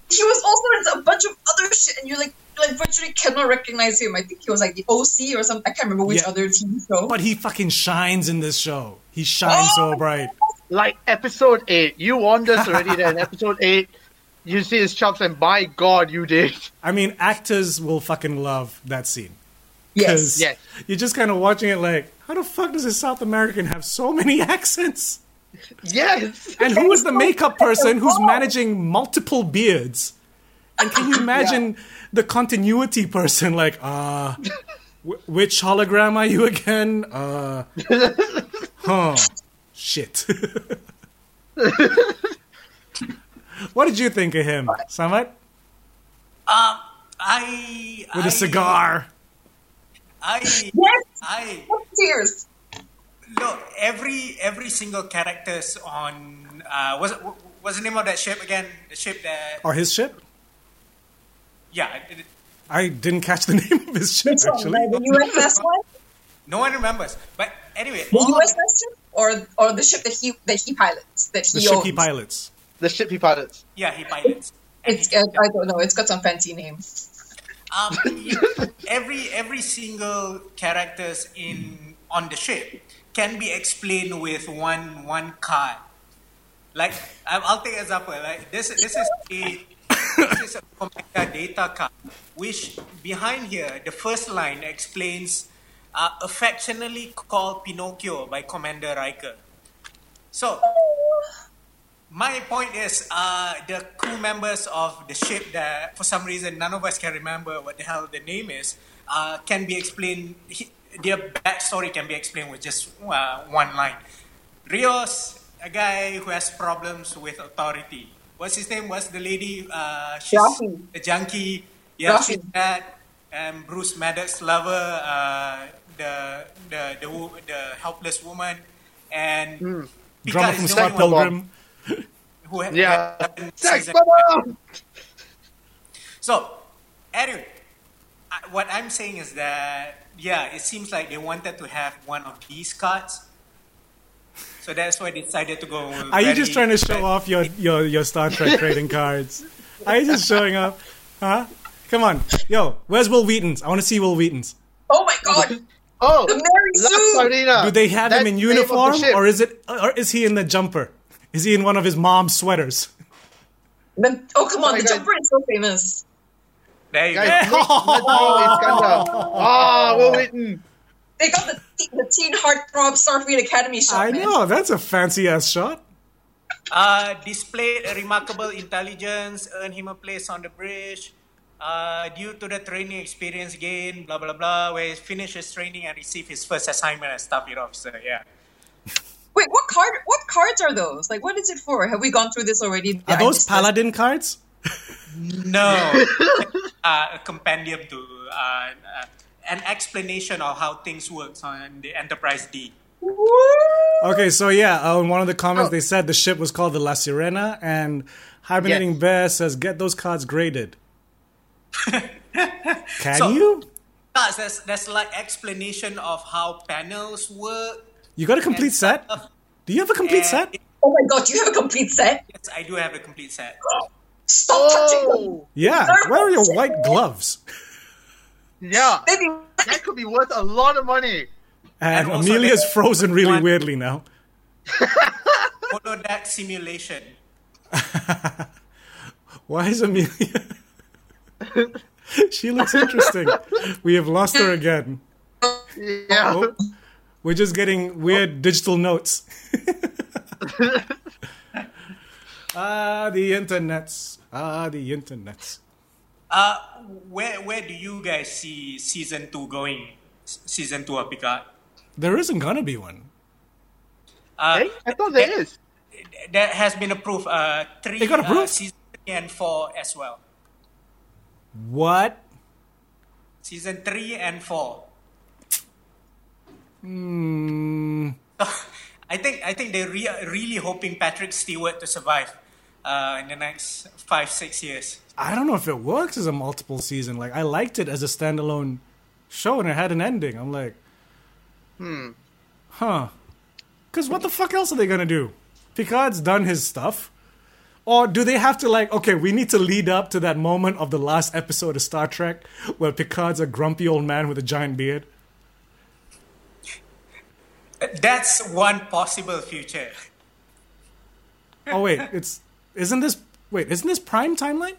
he was also in a bunch of other shit, and you're like like virtually cannot recognize him. I think he was like the OC or something. I can't remember which Yeah. other TV show. But he fucking shines in this show. He shines Oh! so bright. Like episode eight. You warned us already then episode eight you see his chops and by God you did. I mean, actors will fucking love that scene. yes, 'Cause Yes. You're just kind of watching it like, how the fuck does a South American have so many accents? Yes. And who is the makeup person who's managing multiple beards? And can you imagine the continuity person like, uh, Wh- which hologram are you again? Uh, huh. Shit. what did you think of him, Samad? Um, I With I, a cigar. I Yes. I Tears. look every every single characters on uh was what's the name of that ship again? The ship that Or his ship? Yeah. it- I didn't catch the name of his ship, Which actually. Like the USS one? No one remembers. But anyway, The all of USS ship, or or the ship that he that he pilots that he The ship he pilots. The ship he pilots. yeah, he pilots. It's he- uh, I don't know. It's got some fancy name. um, every every single characters in on the ship can be explained with one one card. Like I- I'll take an example. Like this this is a this is a data card, which behind here the first line explains uh, affectionately called Pinocchio by Commander Riker. So my point is, uh, the crew members of the ship that, for some reason, none of us can remember what the hell the name is, uh, can be explained. He, their backstory can be explained with just uh, one line. Rios, a guy who has problems with authority. What's his name? What's the lady? Uh, she's Raffi. a junkie. Yeah, Raffi. she's that. And Bruce Maddox lover, uh, the, the the wo- the helpless woman, and Drummer Picard from is the only Scott Pilgrim. who ha- Yeah. had Sex! So, anyway, I- what I'm saying is that yeah, it seems like they wanted to have one of these cards, so that's why I decided to go. Are you just trying to show off your, your, your Star Trek trading cards? Are you just showing up? Huh? Come on. Yo, where's Wil Wheaton's? I want to see Wil Wheaton's. Oh my god! Oh, The Mary La Sue! Sardina. Do they have him in the name of the uniform or is it or is he in the jumper? Is he in one of his mom's sweaters? The, oh come on! my the God. jumper is so famous. There you Guys, go. Nick Maduro Iskandar. Ah, Wil Wheaton. They got the the Teen Heartthrob Starfleet Academy shot. I man. know, that's a fancy ass shot. Uh, displayed a remarkable intelligence, earned him a place on the bridge. Uh, due to the training experience gained, blah blah blah, where he finished his training and received his first assignment as staff officer. Yeah. Wait, what card? What cards are those? Like, what is it for? Have we gone through this already? Are those missed paladin cards? No, uh, a compendium to uh, uh, an explanation of how things work on the Enterprise D. Okay, so yeah, uh, in one of the comments Oh. they said the ship was called the La Sirena, and Hibernating Yes. Bear says get those cards graded. Can So- you? That's, that's, that's like explanation of how panels work. You got a complete set? stuff. Do you have a complete And set? it- Oh my god! Do you have a complete set? yes, I do have a complete set. Stop touching them. Oh, Yeah. Where are your white gloves? yeah. Maybe That could be worth a lot of money. And, And also Amelia's there's frozen really one- weirdly now. Follow that simulation. Why is Amelia? she looks interesting. We have lost her again. Yeah. Oh, we're just getting weird digital notes. ah, the internets. Ah, the internets. Uh, where where do you guys see season two going? S- Season two of Picard. There isn't gonna be one. Uh, Hey, I thought there is. That has been approved. Uh, three. They got Uh, approved? season three and four as well. What? Season three and four. Hmm. I think I think they're re- really hoping Patrick Stewart to survive uh, in the next five six years. I don't know if it works as a multiple season. Like I liked it as a standalone show and it had an ending. I'm like, hmm, huh? Because what the fuck else are they gonna do? Picard's done his stuff, or do they have to like? Okay, we need to lead up to that moment of the last episode of Star Trek where Picard's a grumpy old man with a giant beard. That's one possible future. Oh wait, it's isn't this wait isn't this Prime timeline?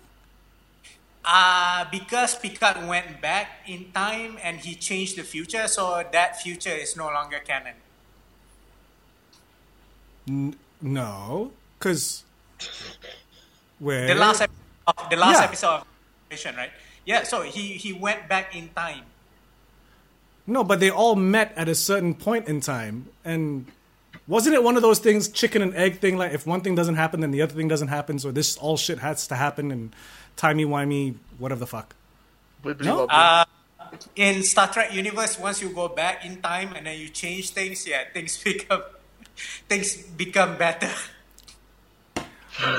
Uh, because Picard went back in time and he changed the future, so that future is no longer canon. No, because where The last episode of, the last Yeah. episode of Mission, right? Yeah, so he he went back in time. No, but they all met at a certain point in time, and wasn't it one of those things, chicken and egg thing? Like if one thing doesn't happen, then the other thing doesn't happen. So this all shit has to happen, and timey wimey, whatever the fuck. No? Uh, in Star Trek universe, once you go back in time and then you change things, yeah, things become things become better.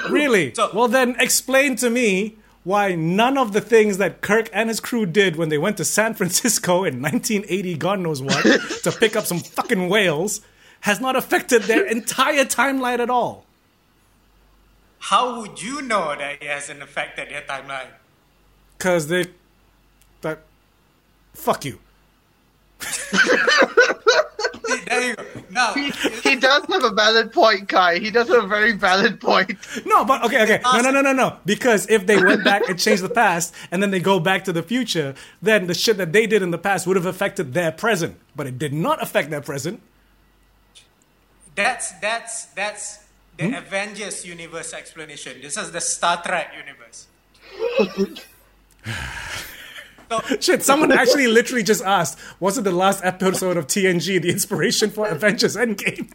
Really? So- well, then explain to me why none of the things that Kirk and his crew did when they went to San Francisco in 1980, God knows what, to pick up some fucking whales, has not affected their entire timeline at all. How would you know that it hasn't affected their timeline? Because they. That. Fuck you. See, there you go. Now, he does have a valid point, Kai. He does have a very valid point. No, but okay, okay. No, no, no, no, no. Because if they went back and changed the past and then they go back to the future, then the shit that they did in the past would have affected their present. But it did not affect their present. That's that's that's the hmm? Avengers universe explanation. This is the Star Trek universe. Shit, someone actually literally just asked, was it the last episode of TNG the inspiration for Avengers Endgame?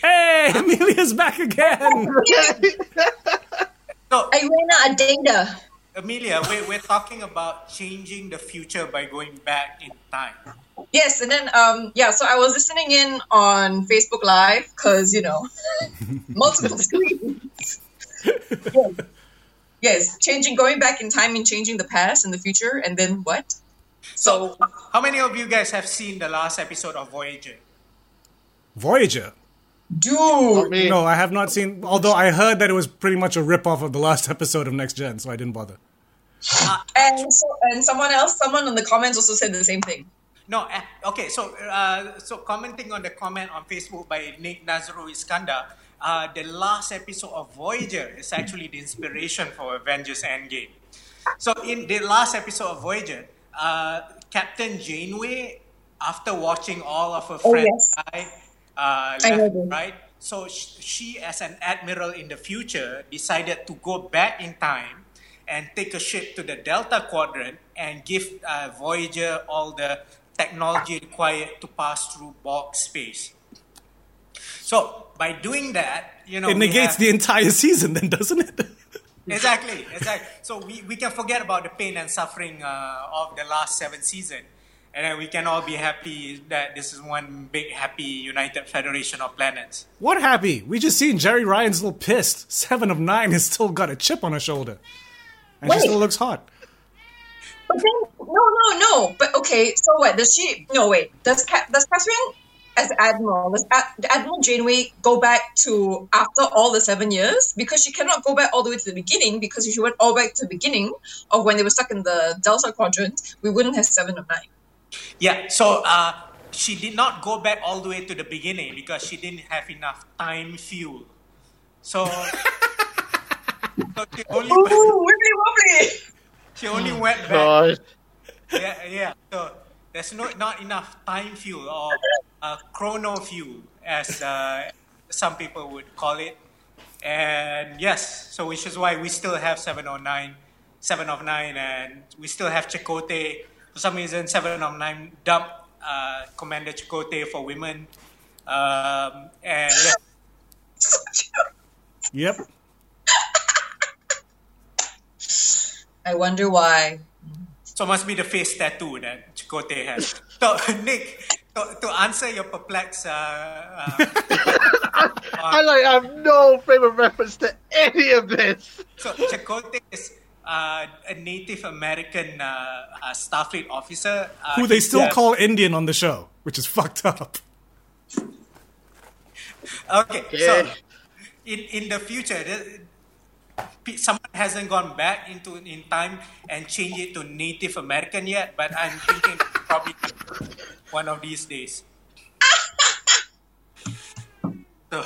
hey, Amelia's back again. So, I ran out of data. Amelia, we're, we're talking about changing the future by going back in time. Yes, and then um yeah, so I was listening in on Facebook Live because you know multiple screens. yes. yes, changing, going back in time and changing the past and the future, and then what? So How many of you guys have seen the last episode of Voyager? Voyager. Dude, Me. No, I have not seen. Although I heard that it was pretty much a rip off of the last episode of Next Gen, so I didn't bother. and so and someone else, someone in the comments also said the same thing. No, eh, okay. So, uh, so commenting on the comment on Facebook by Nick Nazru Iskandar, uh, the last episode of Voyager is actually the inspiration for Avengers Endgame. So, in the last episode of Voyager, uh, Captain Janeway, after watching all of her Oh, friends yes. die, uh, left, right? So sh- she, as an admiral in the future, decided to go back in time and take a ship to the Delta Quadrant and give uh, Voyager all the technology required to pass through Borg space. So by doing that, you know, It negates have- the entire season, then, doesn't it? exactly, exactly. So we, we can forget about the pain and suffering uh, of the last seven season, and then we can all be happy that this is one big happy united federation of planets. What happy? We just seen Jeri Ryan's little pissed. Seven of nine has still got a chip on her shoulder. And she still looks hot. But then, no, no, no. But okay, so what? Does she? No, wait. Does Ca- does Kathryn, as admiral, does Ad- Admiral Janeway go back to after all the seven years? Because she cannot go back all the way to the beginning. Because if she went all back to the beginning of when they were stuck in the Delta Quadrant, we wouldn't have seven of nine. Yeah, so uh, she did not go back all the way to the beginning because she didn't have enough time fuel. So, so she only went, Ooh, wibbly wobbly. she only went back. God. Yeah, yeah. So there's no not enough time fuel or uh, chrono fuel, as uh, some people would call it. And yes, so which is why we still have 709, 7 of 9, and we still have Chakotay. For some reason, 7 of 9 dumped uh, Commander Chakotay for women. Um, and yeah, Yep. I wonder why. so must be the face tattoo that Chakotay has. So, Nick, to, to answer your perplexed uh, uh, I like I have no frame of reference to any of this. So Chakotay is uh, a Native American uh, uh, Starfleet officer. Uh, Who they still uh, call Indian on the show, which is fucked up. Okay, so in in the future, someone hasn't gone back into in time and changed it to Native American yet, but I'm thinking probably one of these days. So,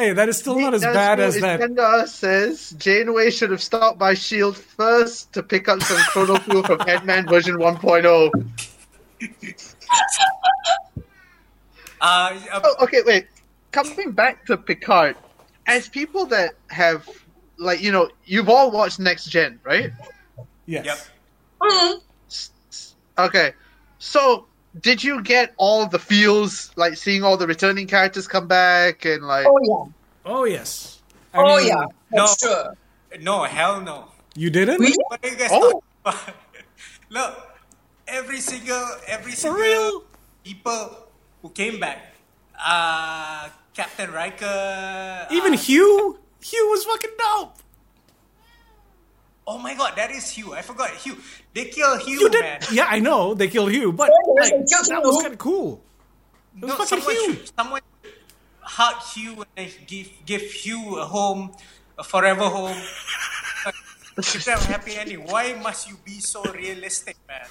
Hey, that is still not as bad as that. Iskandar says Janeway should have stopped by Shield first to pick up some chrono fuel from Ant-Man version oh. 1.0. uh, uh, Oh, okay, wait. Coming back to Picard, as people that have like you know you've all watched Next Gen, right? Yes. Yep. Mm. Okay, so did you get all the feels like seeing all the returning characters come back and like? Oh yeah. Oh yes. I Oh mean, yeah. That's No. sure. No, hell no. You didn't? Really? What are you guys Oh. about? Look, every single, every For single real? people who came back, uh, Captain Riker, Even uh, Hugh? Hugh was fucking dope. Oh my god, that is Hugh. I forgot Hugh. They kill Hugh, You did? man. Yeah, I know they killed Hugh, but like, they killed that was kind of cool. It was No, fucking someone Hugh. should, someone hug Hugh and give give Hugh a home, a forever home. Give them happy ending. Why must you be so realistic, man?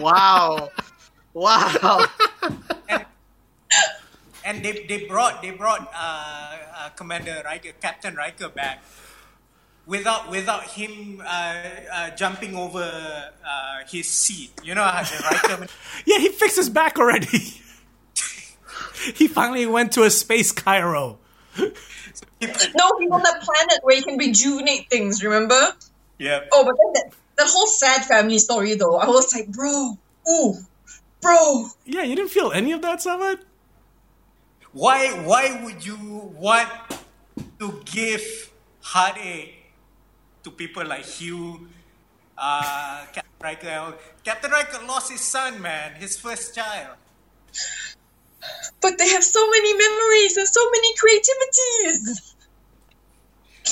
Wow, wow. And they, they brought they brought uh, uh, Commander Riker, Captain Riker back without without him uh, uh, jumping over uh, his seat. You know how the Riker. Yeah, he fixed his back already. he finally went to a space Cairo. No, he's on that planet where he can rejuvenate things. Remember? yeah. Oh, but then that that whole sad family story though, I was like, bro, ooh, bro. Yeah, you didn't feel any of that, Samad? Why why would you want to give heartache to people like Hugh, uh, Captain Riker? Captain Riker lost his son, man, his first child. But they have so many memories and so many creativities.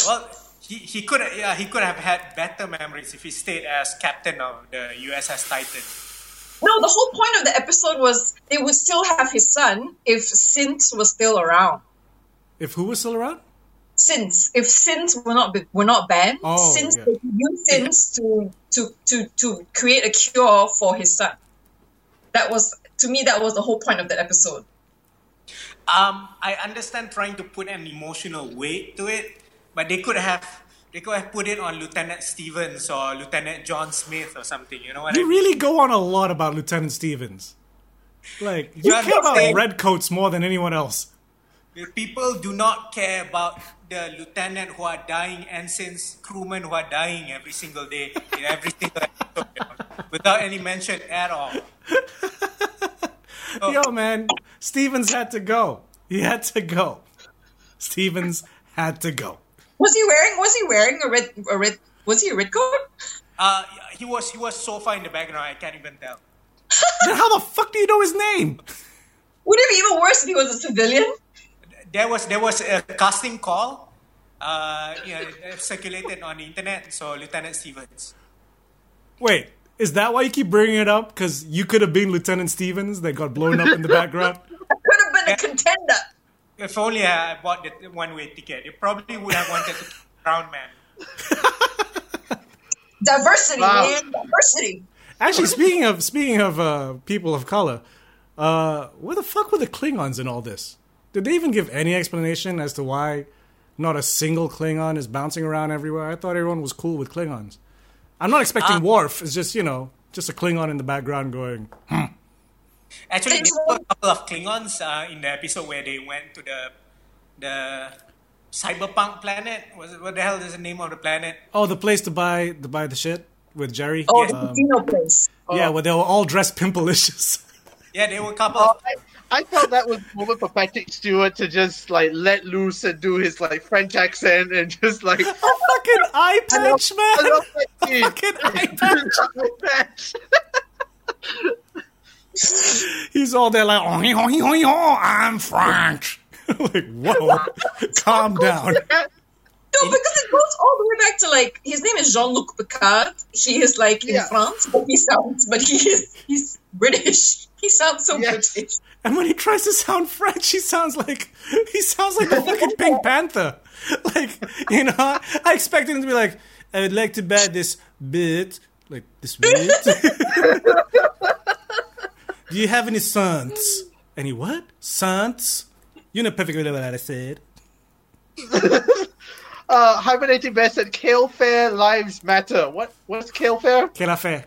Well, he, he could yeah he could have had better memories if he stayed as captain of the USS Titan. No, the whole point of the episode was they would still have his son if synth was still around. If who was still around? Since if synth were not were not banned, Oh, since yeah. they could use synth to, to to to create a cure for his son. That was to me that was the whole point of that episode. Um, I understand trying to put an emotional weight to it, but they could have they could have put it on Lieutenant Stevens or Lieutenant John Smith or something. You know what I You mean? really go on a lot about Lieutenant Stevens. Like, you care about they- redcoats more than anyone else. People do not care about the lieutenant who are dying, ensigns, crewmen who are dying every single day in every single episode, without any mention at all. Yo, man, Stevens had to go. He had to go. Stevens had to go. Was he wearing was he wearing a red a red was he a red coat? Uh, he was he was so far in the background, I can't even tell. Then how the fuck do you know his name? Would it be even worse if he was a civilian? there was there was a casting call, uh, you know, circulated on the internet. So Lieutenant Stevens. Wait, is that why you keep bringing it up? Because you could have been Lieutenant Stevens that got blown up in the background? I could have been a contender. If only I bought the one-way ticket, it probably would have wanted to kill Brown Man. Diversity, Wow. man. Diversity. Actually, speaking of speaking of uh, people of color, uh, where the fuck were the Klingons in all this? Did they even give any explanation as to why not a single Klingon is bouncing around everywhere? I thought everyone was cool with Klingons. I'm not expecting Worf. It's just you know just a Klingon in the background going. Actually, Thanks, there were a couple of Klingons uh, in the episode where they went to the the cyberpunk planet. Was it what the hell is the name of the planet? Oh, the place to buy to buy the shit with Jerry. Oh, the Um, casino place. yeah, where they were all dressed pimpalicious. Yeah, there were a couple. Oh, of, I, I felt that was the moment for Patrick Stewart to just like let loose and do his like French accent and just like a fucking eye patch, man. I love that scene. Fucking eye patch. Eye patch. He's all there like, oh, he, oh, he, oh, he, oh, I'm French. like, whoa, calm down. No, because it goes all the way back to like his name is Jean Luc Picard. He is like in Yeah. France, but he sounds, but he is he's British. He sounds so Yes. British. And when he tries to sound French, he sounds like he sounds like the fucking Pink Panther. Like, you know, I expected him to be like, I would like to buy this bit, like this bit. Do you have any sons? Any what? Sons? You know perfectly well what I said. Uh, hibernating bear said, "Kale fair lives matter." What? What's kale fair? Quelle fair.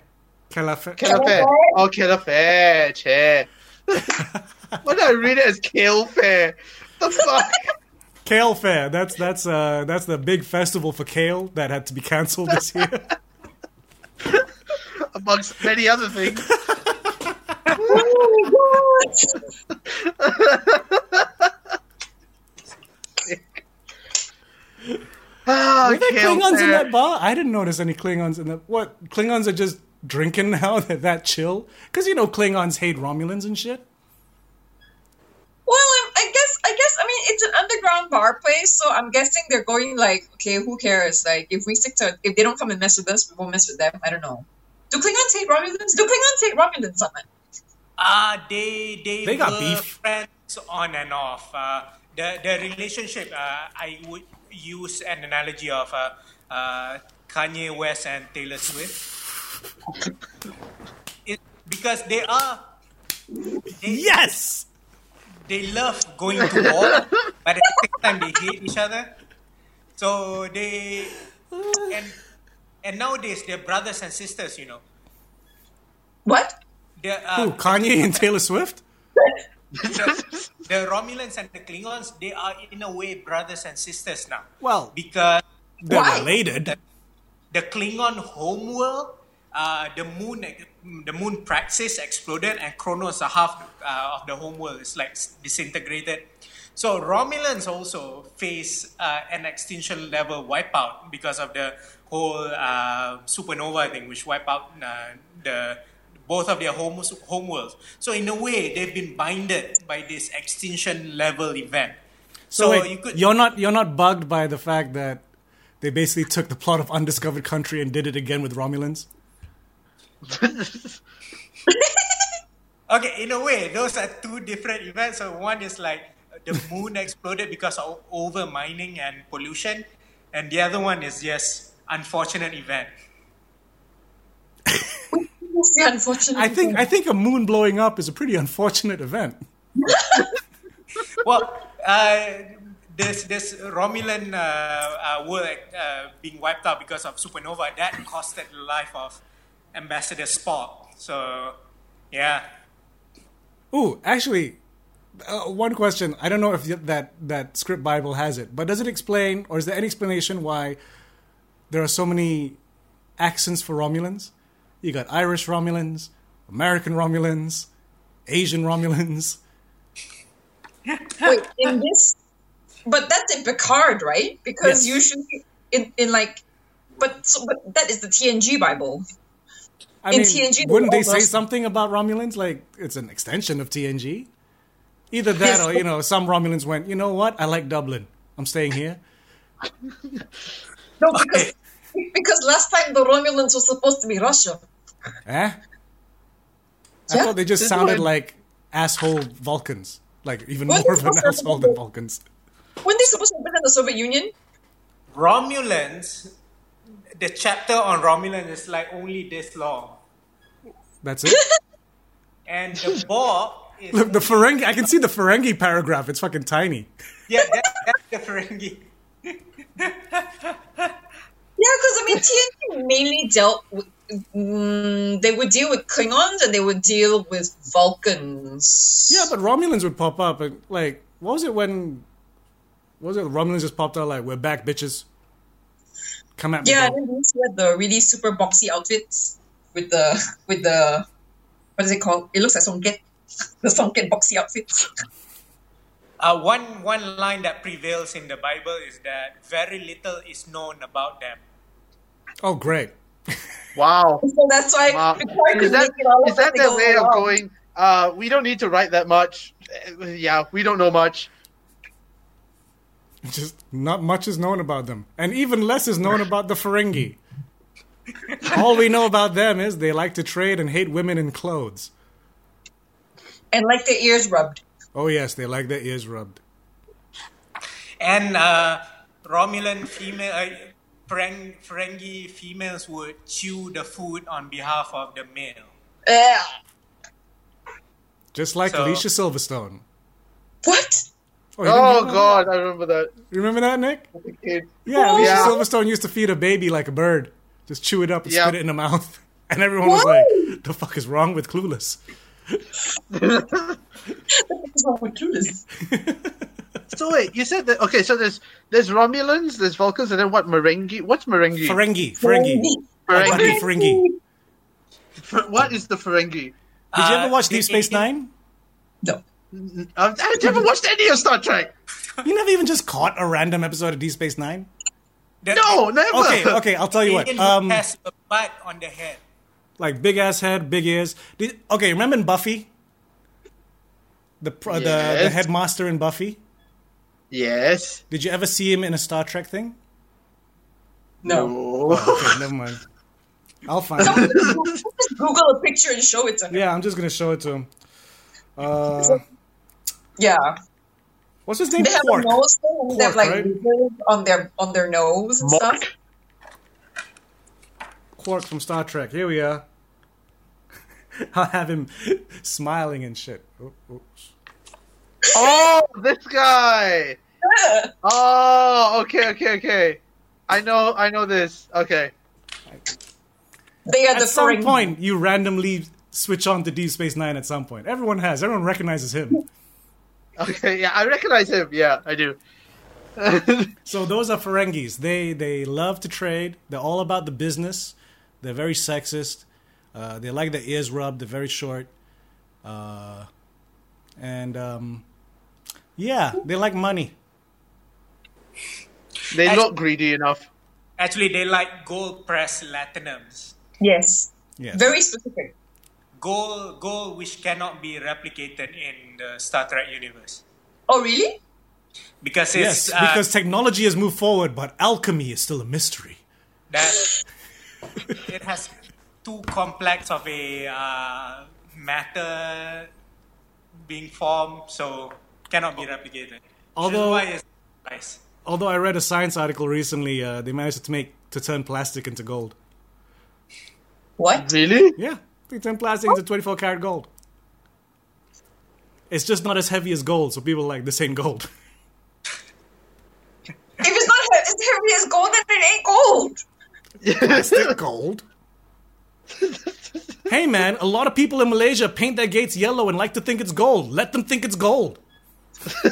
Quelle affaire? Kale fair. Oh, kale fair. Che. Why did I read it as kale fair? The fuck? Kale Fair. That's that's uh that's the big festival for kale that had to be cancelled this year. Amongst many other things. Oh my god! Ah, Were there kale Klingons in that bar? I didn't notice any Klingons in that. What Klingons are just drinking now? They're that chill? Because you know Klingons hate Romulans and shit. Well, um, I guess, I guess, I mean, it's an underground bar place, so I'm guessing they're going like, okay, who cares? Like, if we stick to, if they don't come and mess with us, we won't mess with them. I don't know. Do Klingons hate Romulans? Do Klingons hate Romulans, Summon? Ah, they they, They got were beef. friends on and off. Uh, the the relationship. Uh, I would use an analogy of uh, uh, Kanye West and Taylor Swift. it, because they are they, Yes. they love going to war, but at the same time they hate each other. So they and and nowadays they're brothers and sisters. You know, What? They're uh, Who? Kanye and Taylor Swift? the, the Romulans and the Klingons, they are in a way brothers and sisters now. Well, Because they're Why? related. the Klingon homeworld, uh, the moon, the moon praxis exploded, and Kronos, a half uh, of the homeworld, is like disintegrated. So Romulans also face uh, an extinction level wipeout because of the whole uh, supernova thing, which wipe out uh, the both of their home homeworlds. So in a way, they've been binded by this extinction level event. So, So, wait, you could you're not you're not bugged by the fact that they basically took the plot of Undiscovered Country and did it again with Romulans. Okay, in a way, those are two different events. So one is like the moon exploded because of over mining and pollution, and the other one is just unfortunate event. It's the unfortunate. I think thing. I think a moon blowing up is a pretty unfortunate event. Well, uh, this this Romulan uh, uh, world uh, being wiped out because of supernova that costed the life of Ambassador Spock. So, yeah. Ooh, actually, uh, one question. I don't know if that that script Bible has it, but does it explain, or is there any explanation why there are so many accents for Romulans? You got Irish Romulans, American Romulans, Asian Romulans. Wait, in this, but that's in Picard, right? Because Yes. usually in, in like, but so, but that is the TNG Bible. I In mean, TNG, wouldn't they say something about Romulans? Like it's an extension of TNG. Either that, or you know, some Romulans went. You know what? I like Dublin. I'm staying here. No, because because last time the Romulans were supposed to be Russia. Eh? I Yeah, thought they just this sounded one. like asshole Vulcans. Like even What more of an asshole than Vulcans. When they supposed to be in the Soviet Union? Romulans, the chapter on Romulans is like only this long. That's it. And the Borg is. Look, the Ferengi. I can see the Ferengi paragraph. It's fucking tiny. yeah, that, that's the Ferengi. Yeah, because I mean TNG mainly dealt with. Mm, they would deal with Klingons and they would deal with Vulcans. Yeah, but Romulans would pop up and like, what was it when? What was it? Romulans just popped out like, "We're back, bitches." Come at me. Yeah, bro. and then these were the really super boxy outfits with the with the what is it called? It looks like Songket. The Songket boxy outfits. Uh, one one line that prevails in the Bible is that very little is known about them. Oh, great. Wow. So that's why Wow. Picard Is could that, make it all is that as their way of going? Uh, we don't need to write that much. Yeah, we don't know much. Just not much is known about them, and even less is known about the Ferengi. All we know about them is they like to trade and hate women in clothes. And like their ears rubbed. Oh yes, they like their ears rubbed. And uh, Romulan female, uh, Fereng, Ferengi females would chew the food on behalf of the male. Yeah. Just like So- Alicia Silverstone. What? Oh, Oh know God, I remember that. that? You remember that, Nick? as a. Yeah, Alicia Yeah. Silverstone used to feed a baby like a bird. Just chew it up and Yeah. spit it in the mouth. And everyone was like, the fuck is wrong with Clueless? What's wrong with clueless? So wait, you said that okay. So there's there's Romulans, there's Vulcans, and then what? Merengue? What's Merengue? Ferengi. Ferengi. Ferengi. Ferengi. Fer- what is the Ferengi? Did you ever Uh, watch the Deep Space alien- Nine? No. I've, I've never watched any of Star Trek. You never even just caught a random episode of Deep Space Nine? The- No, never. Okay, okay, I'll tell you what. alien Um, has a butt on the head. Like big ass head, big ears. Did, okay, remember in Buffy? The, pro the the headmaster in Buffy. Yes. Did you ever see him in a Star Trek thing? No. Oh. Okay, never mind. I'll find it. Just Google a picture and show it to him. Yeah, I'm just gonna show it to him. Uh, Yeah. what's his name? They have Quark. a nose thing and they have like right? on their on their nose and stuff. Mork. Quark from Star Trek. Here we are. I'll have him smiling and shit. Oh, oh. This guy. Oh, okay, okay, okay. I know, I know this. Okay. They are the At some Ferengi. point, you randomly switch on to Deep Space Nine. At some point, everyone has. Everyone recognizes him. Okay, yeah, I recognize him. Yeah, I do. So those are Ferengis. They they love to trade. They're all about the business. They're very sexist. Uh, they like their ears rubbed. They're very short. Uh, and um, yeah, they like money. They As- look greedy enough. Actually, they like gold pressed latinums. Yes. Yes. Very specific. Gold, gold which cannot be replicated in the Star Trek universe. Oh really? Because yes, it's uh, because technology has moved forward, but alchemy is still a mystery. that it has too complex of a uh, matter being formed, so cannot be replicated. Although- Which why it's nice. Although I read a science article recently, uh, they managed to make to turn plastic into gold. What? Really? Yeah, they turn plastic into 24 karat gold. It's just not as heavy as gold, so people are like this ain't gold. If it's not as heavy as gold, then it ain't gold. Plastic gold. hey man, a lot of people in Malaysia paint their gates yellow and like to think it's gold. Let them think it's gold.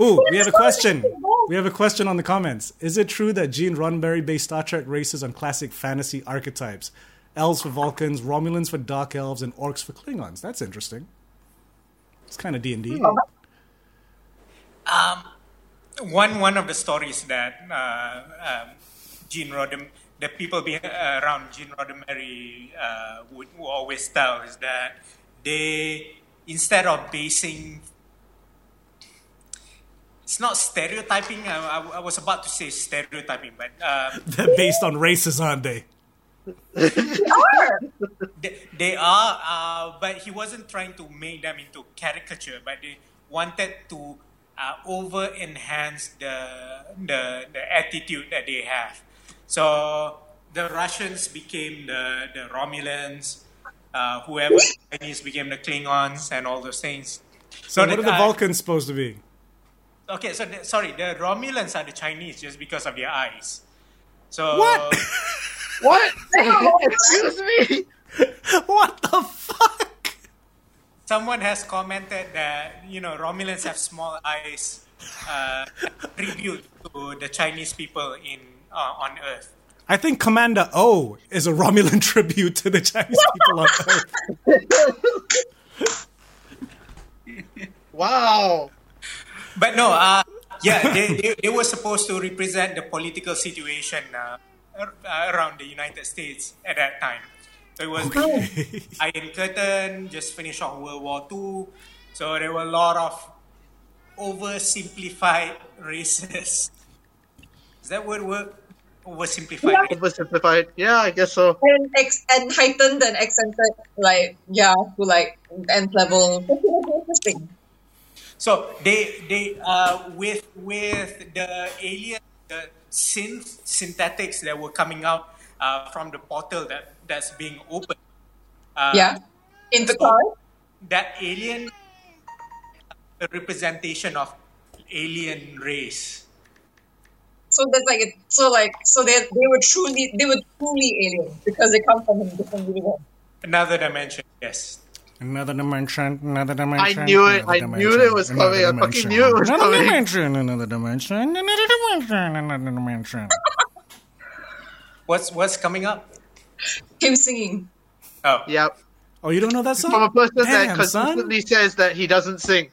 Ooh, we have a question. We have a question on the comments. Is it true that Gene Roddenberry based Star Trek races on classic fantasy archetypes? Elves for Vulcans, Romulans for Dark Elves, and Orcs for Klingons. That's interesting. It's kind of D and D. One one of the stories that uh, um, Gene Rodden, the people be, uh, around Gene Roddenberry uh, would, would always tell is that they instead of basing it's not stereotyping. I, I, I was about to say stereotyping, but um, They're based on races, aren't they? Are. they, they are. Uh, but he wasn't trying to make them into caricature, but they wanted to uh, over enhance the, the the attitude that they have. So the Russians became the the Romulans. Uh, whoever the Chinese became the Klingons and all those things. So, what the- are the uh, Vulcans supposed to be? Okay, so the, sorry, the Romulans are the Chinese just because of their eyes. So What? What? Excuse me. What the fuck? someone has commented that you know Romulans have small eyes, uh, tribute to the Chinese people in uh, on Earth. I think Commander O is a Romulan tribute to the Chinese people on Earth. Wow. But no, uh, yeah, they, they, they were supposed to represent the political situation uh, uh, around the United States at that time. So it was Iron Curtain, just finished off World War II. So there were a lot of oversimplified races. Does that word work? Oversimplified. Yeah. races? Oversimplified. Yeah, I guess so. And ex- and heightened and accented, like yeah, to like nth level. Interesting. So they they uh with with the alien the synth synthetics that were coming out uh, from the portal that that's being opened. Uh, Yeah, in the car. That alien a representation of alien race. So that's like it. So like so they they were truly they were truly aliens because they come from a different universe. Another dimension. Yes. Another dimension, another dimension. I knew it, another I knew it was another coming, I fucking knew it was another coming. dimension, another dimension, another dimension, another dimension. What's what's coming up? Him singing. Oh, Yep. Oh, you don't know that song? From a person Damn, that son. says that he doesn't sing.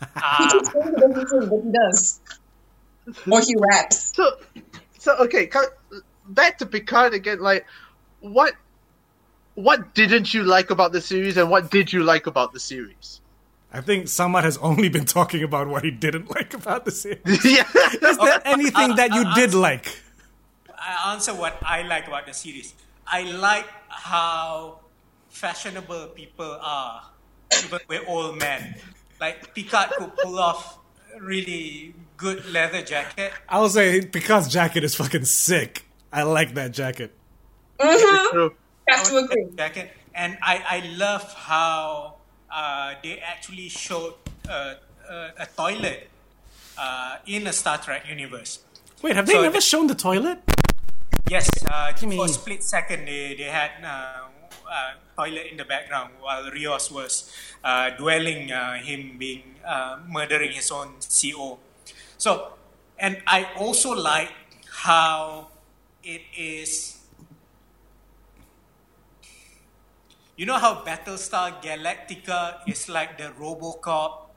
Ah. He keeps saying he doesn't sing, but he does. Or he raps. So, so okay, co- back to Picard again. Like, what, what didn't you like about the series, and what did you like about the series? I think Samad has only been talking about what he didn't like about the series. yeah. Is there anything that you did like? I answer what I like about the series. I like how fashionable people are, even we're old men. Like Picard could pull off really good leather jacket. I will say Picard's jacket is fucking sick. I like that jacket. Mm-hmm. True. Have to agree. jacket. And I, I love how uh, they actually showed uh, uh, a toilet uh, in a Star Trek universe. Wait, have they So- never shown the toilet? Yes, uh, me- for a split second they, they had uh, uh, toilet in the background while Rios was uh, dwelling uh, him being uh, murdering his own CO. So, and I also like how it is. You know how Battlestar Galactica is like the RoboCop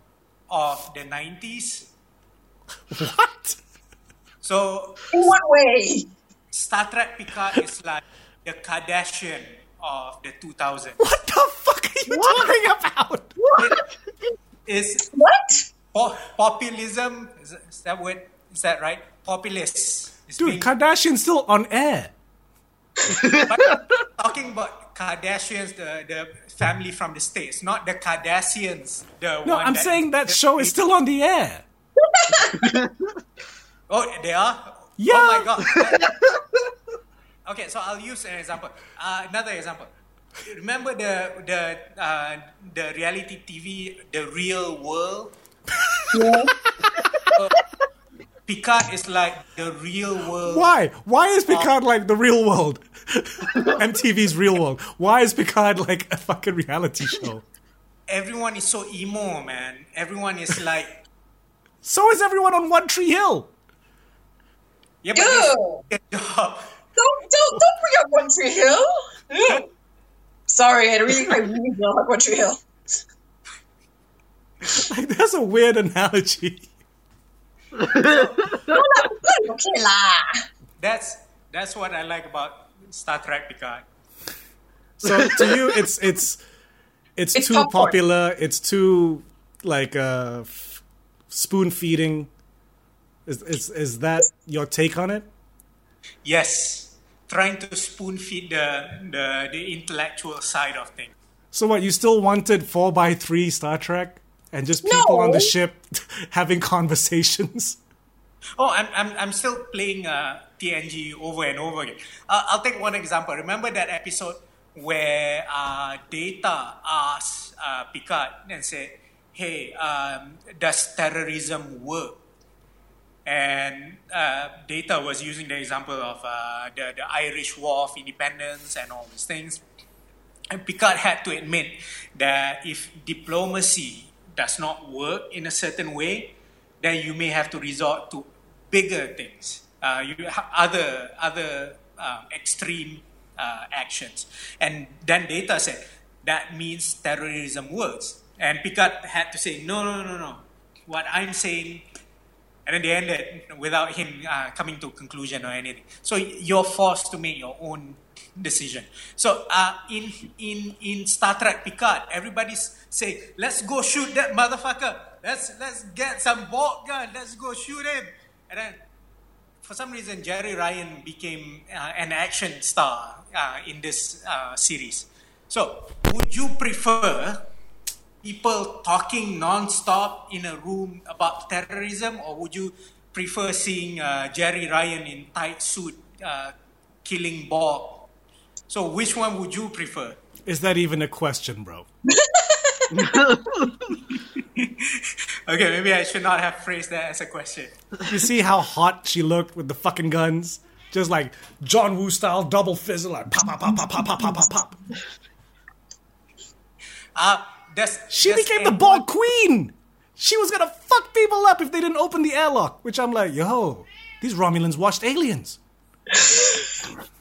of the 90s? What? So In what way? Star Trek Picard is like the Kardashian of the 2000s. What the fuck are you talking about? Is What? Po- populism? Is that, is that word? Is that right? Populist. Is Dude, being- Kardashian's still on air. but talking about Kardashians, the, the family from the states, not the Kardashians. The No, I'm saying that show is still on the air. Oh, they are. Yeah. Oh my god. okay, so I'll use an example. Uh, another example. Remember the the uh, the reality TV, the real world. Yeah. Uh, Picard is like the real world. Why? Why is uh, Picard like the real world? MTV's real world. Why is Picard like a fucking reality show? Everyone is so emo, man. Everyone is like, So is everyone on One Tree Hill. yeah, but Ew. this is their job. Don't don't don't bring up One Tree Hill. Sorry, I really I really don't like One Tree Hill. Like, that's a weird analogy. That's that's what I like about Star Trek Picard. So to you, it's it's it's, It's too popcorn. popular. It's too like uh, f- spoon feeding. Is, is is that your take on it? Yes, trying to spoon feed the the, the intellectual side of things. So what? You still wanted four by three Star Trek and just people on the ship having conversations? Oh, I'm, I'm, I'm still playing uh, TNG over and over again. Uh, I'll take one example. Remember that episode where uh, Data asked uh, Picard and said, Hey, um, does terrorism work? And uh, Data was using the example of uh, the, the Irish War of Independence and all these things. And Picard had to admit that if diplomacy does not work in a certain way, then you may have to resort to bigger things, uh, you other other um, extreme uh, actions. And then Data said that means terrorism works. And Picard had to say, no, no, no, no. What I'm saying and then they ended without him uh, coming to a conclusion or anything. So you're forced to make your own decision. So uh, in in in Star Trek Picard, everybody's saying, "Let's go shoot that motherfucker. Let's let's get some Borg gun. Let's go shoot him." And then for some reason, Jeri Ryan became uh, an action star uh, in this uh, series. So would you prefer? people talking non-stop in a room about terrorism, or would you prefer seeing uh, Jeri Ryan in tight suit uh, killing Bob? So, which one would you prefer? Is that even a question, bro? Okay, maybe I should not have phrased that as a question. You see how hot she looked with the fucking guns? Just like John Woo style double fizzle, like pop, pop, pop, pop, pop, pop, pop, pop, pop. Uh, does, She does became the anyone- ball queen. She was gonna fuck people up if they didn't open the airlock. Which I'm like, yo, these Romulans watched aliens.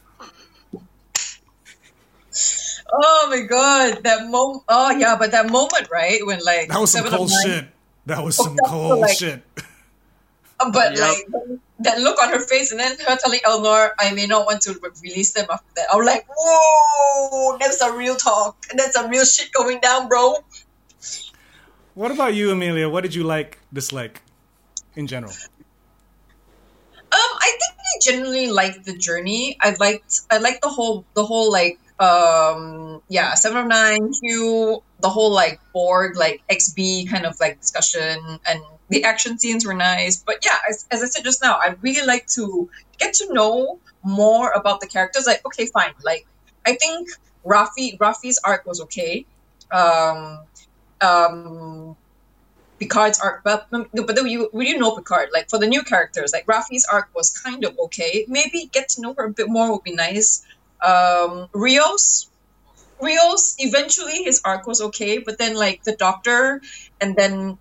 Oh my god, that moment. Oh yeah, but that moment, right, when like That was some cold Nine- shit. That was some that's cold like- shit. But Yep. like that look on her face, and then her telling Elnor, "I may not want to release them after that." I'm like, "Whoa, that's a real talk. That's a real shit going down, bro." What about you, Amelia? What did you like, dislike, in general? Um, I think I generally liked the journey. I liked I liked the whole the whole like um yeah seven of nine Q the whole like borg like XB kind of like discussion and the action scenes were nice. But yeah, as, as I said just now, I really like to get to know more about the characters. Like okay, fine. Like I think Raffi Raffi's arc was okay. Um, um, Picard's arc, but but then you didn't know Picard. Like for the new characters, like Raffi's arc was kind of okay. Maybe get to know her a bit more would be nice. Um, Rios, Rios eventually his arc was okay, but then like the Doctor, and then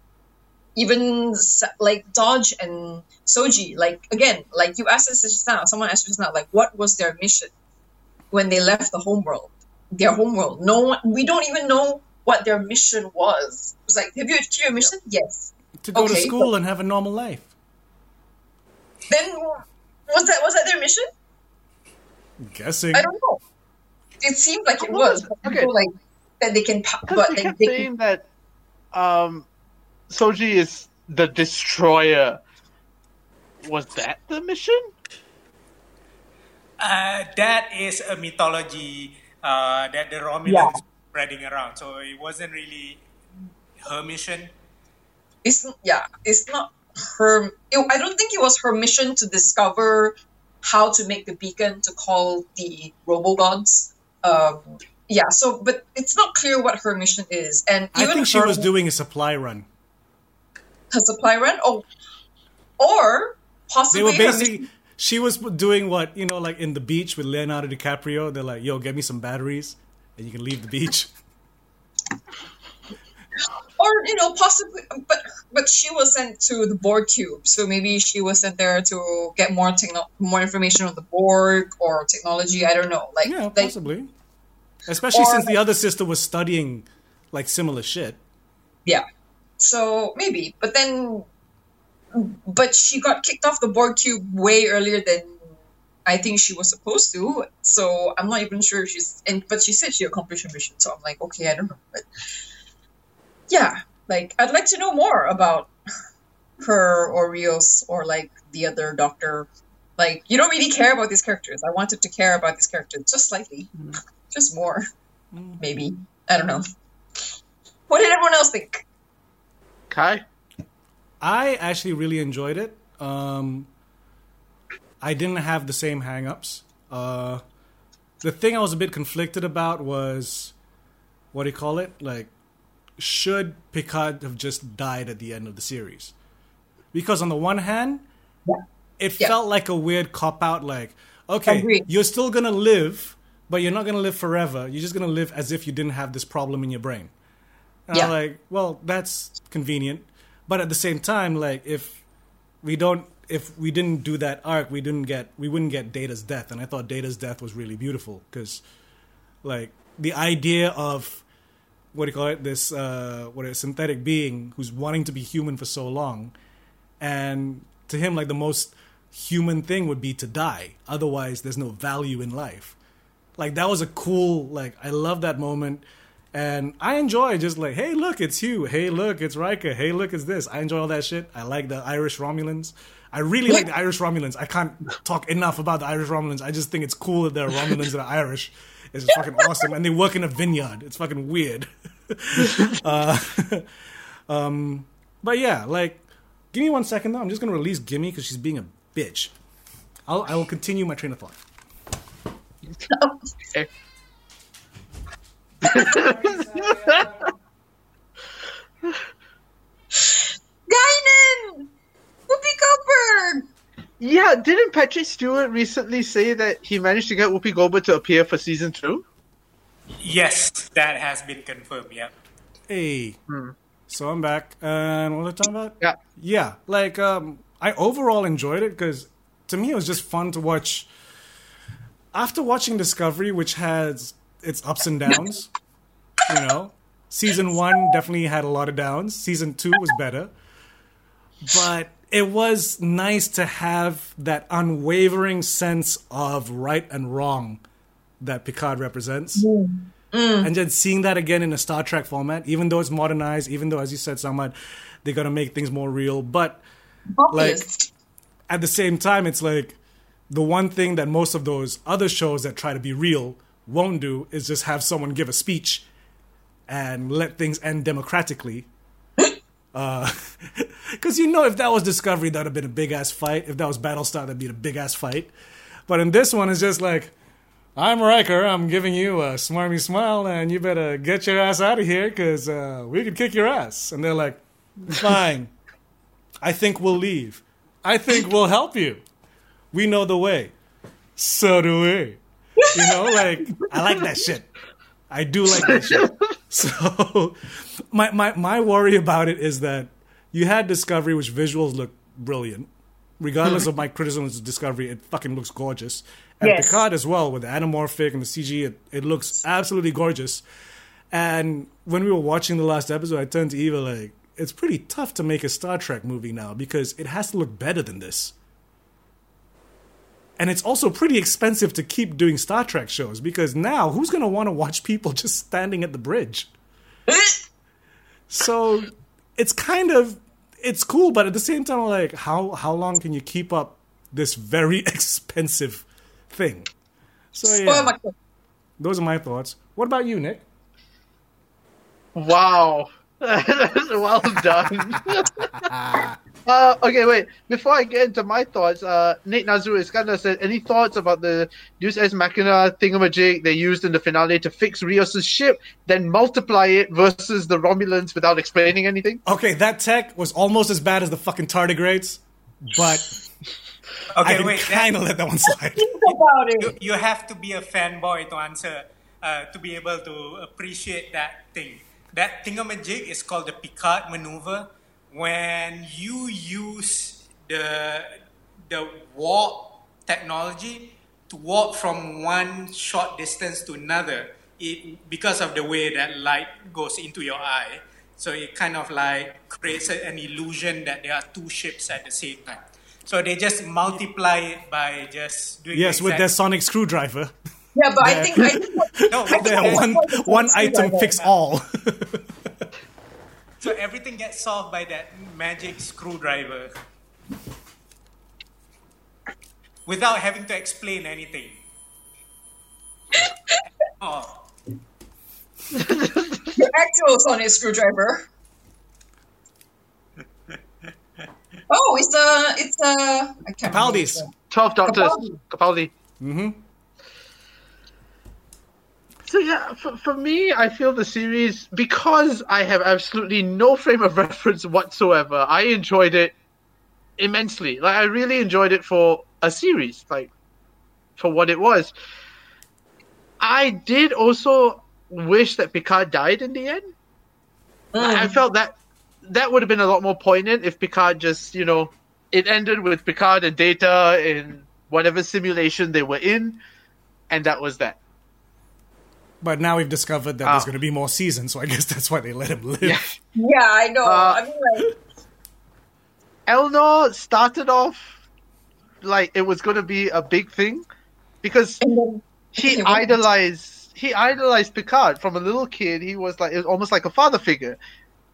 even like Dahj and Soji, like again, like you asked us just now, someone asked us just now, like what was their mission when they left the homeworld? Their homeworld. No one. We don't even know what their mission was. It was like, have you achieved your mission? Yes. To go to Okay, school and have a normal life. Then was that was that their mission? Guessing. I don't know. It seemed like it was. was- okay. people, like that they can, but they they, kept they saying can, that um, Soji is the destroyer. Was that the mission? Uh, that is a mythology uh, that the Romulans Yeah. spreading around. So it wasn't really her mission. it's yeah, it's not her. It, I don't think it was her mission to discover how to make the beacon to call the robo gods. Um, yeah, so but it's not clear what her mission is, and I even think she her, was doing a supply run. A supply run. Oh, or possibly They were basically. She was doing what you know, like in the beach with Leonardo DiCaprio. They're like, "Yo, get me some batteries, and you can leave the beach." or you know possibly but but she was sent to the borg cube. So maybe she was sent there to get more techno- more information on the borg or technology. I don't know. Like, Yeah, like possibly. Especially Or- since the other sister was studying like similar shit. yeah. So maybe. But then but she got kicked off the borg cube way earlier than i think she was supposed to. So i'm not even sure if she's and but she said she accomplished her mission. So i'm like okay i don't know. But yeah like i'd like to know more about her or rios or like the other doctor. Like you don't really care about these characters. I wanted to care about these characters just slightly. Just more. Maybe. I don't know. What did everyone else think? Kai? I actually really enjoyed it. Um, I didn't have the same hangups. Uh, the thing I was a bit conflicted about was what do you call it? Like, should Picard have just died at the end of the series? Because on the one hand, it Yeah. felt like a weird cop out. Like, okay, Agreed. you're still gonna live, but you're not gonna live forever. You're just gonna live as if you didn't have this problem in your brain. And I'm like, well, that's convenient. But at the same time, like if we don't if we didn't do that arc, we didn't get we wouldn't get Data's death. And I thought Data's death was really beautiful because like the idea of what do you call it, this uh what a synthetic being who's wanting to be human for so long. And to him like the most human thing would be to die. Otherwise there's no value in life. Like that was a cool like i love that moment. And i enjoy just like hey look it's hugh hey look it's Riker. hey look it's this. I enjoy all that shit. I like the irish romulans. I really like the irish romulans. I can't talk enough about the irish romulans. I just think it's cool that there are romulans that are irish it's fucking awesome and they work in a vineyard it's fucking weird uh, um, but yeah like give me one second though i'm just gonna release gimme because she's being a bitch I'll, i will continue my train of thought Okay. Guinan! Whoopi Goldberg! Yeah, didn't Patrick Stewart recently say that he managed to get Whoopi Goldberg to appear for season two? Yes, that has been confirmed. Yeah. Hey. So I'm back. And what was I talking about? Yeah. Yeah. Like, um, I overall enjoyed it because to me it was just fun to watch. After watching Discovery, which has its ups and downs, you know, season one definitely had a lot of downs. Season two was better. But it was nice to have that unwavering sense of right and wrong that Picard represents. Mm. Mm. And then seeing that again in a Star Trek format, even though it's modernized, even though, as you said, Samad, they got to make things more real. But Obvious. at the same time, it's like the one thing that most of those other shows that try to be real won't do is just have someone give a speech and let things end democratically. Uh, Because you know, if that was Discovery, that would have been a big ass fight. If that was Battlestar, that'd be a big ass fight. But in this one, it's just like, I'm Riker. I'm giving you a smarmy smile, and you better get your ass out of here because uh, we could kick your ass. And they're like, fine. I think we'll leave. I think we'll help you. We know the way. So do we. You know, like, I like that shit. I do like that shit. So, my, my, my worry about it is that you had Discovery, which visuals look brilliant. Regardless of my criticisms of Discovery, it fucking looks gorgeous. And Yes. Picard as well, with the anamorphic and the CG, it, it looks absolutely gorgeous. And when we were watching the last episode, I turned to Eva like, it's pretty tough to make a Star Trek movie now because it has to look better than this. And it's also pretty expensive to keep doing Star Trek shows because now who's going to want to watch people just standing at the bridge? So it's kind of it's cool, but at the same time, like how how long can you keep up this very expensive thing? So yeah, those are my thoughts. What about you, Nick? Wow. well done. uh, okay, wait. Before I get into my thoughts, uh, Nate Nazur is kind of said, any thoughts about the Deus Ex Machina thingamajig they used in the finale to fix Rios' ship, then multiply it versus the Romulans without explaining anything? Okay, that tech was almost as bad as the fucking tardigrades, but I Okay, can wait. kind of that- let that one slide. Think about you, it. you have to be a fanboy to answer, uh, to be able to appreciate that thing. That thingamajig is called the Picard maneuver. When you use the the warp technology to walk from one short distance to another, it because of the way that light goes into your eye, so it kind of like creates an illusion that there are two ships at the same time. So they just multiply it by just doing yes, the with their sonic screwdriver. Yeah, but I think I think No, I think one one item level- fix all. So everything gets solved by that magic screwdriver. Without having to explain anything. oh, The actual sonic screwdriver. Oh, it's a it's a I can't Capaldi's. the- 12 Doctors. Capaldi. Capaldi. Mm-hmm. So yeah, for, for me, I feel the series because I have absolutely no frame of reference whatsoever. I enjoyed it immensely. Like I really enjoyed it for a series, like for what it was. I did also wish that Picard died in the end. I Mm. felt that that would have been a lot more poignant if Picard just, you know, it ended with Picard and Data in whatever simulation they were in, and that was that. But now we've discovered that Ah. there's going to be more seasons, so I guess that's why they let him live. Yeah. Yeah, I know. Uh, I mean, like, Elnor started off like it was going to be a big thing because then he idolized he idolized Picard from a little kid. He was like it was almost like a father figure.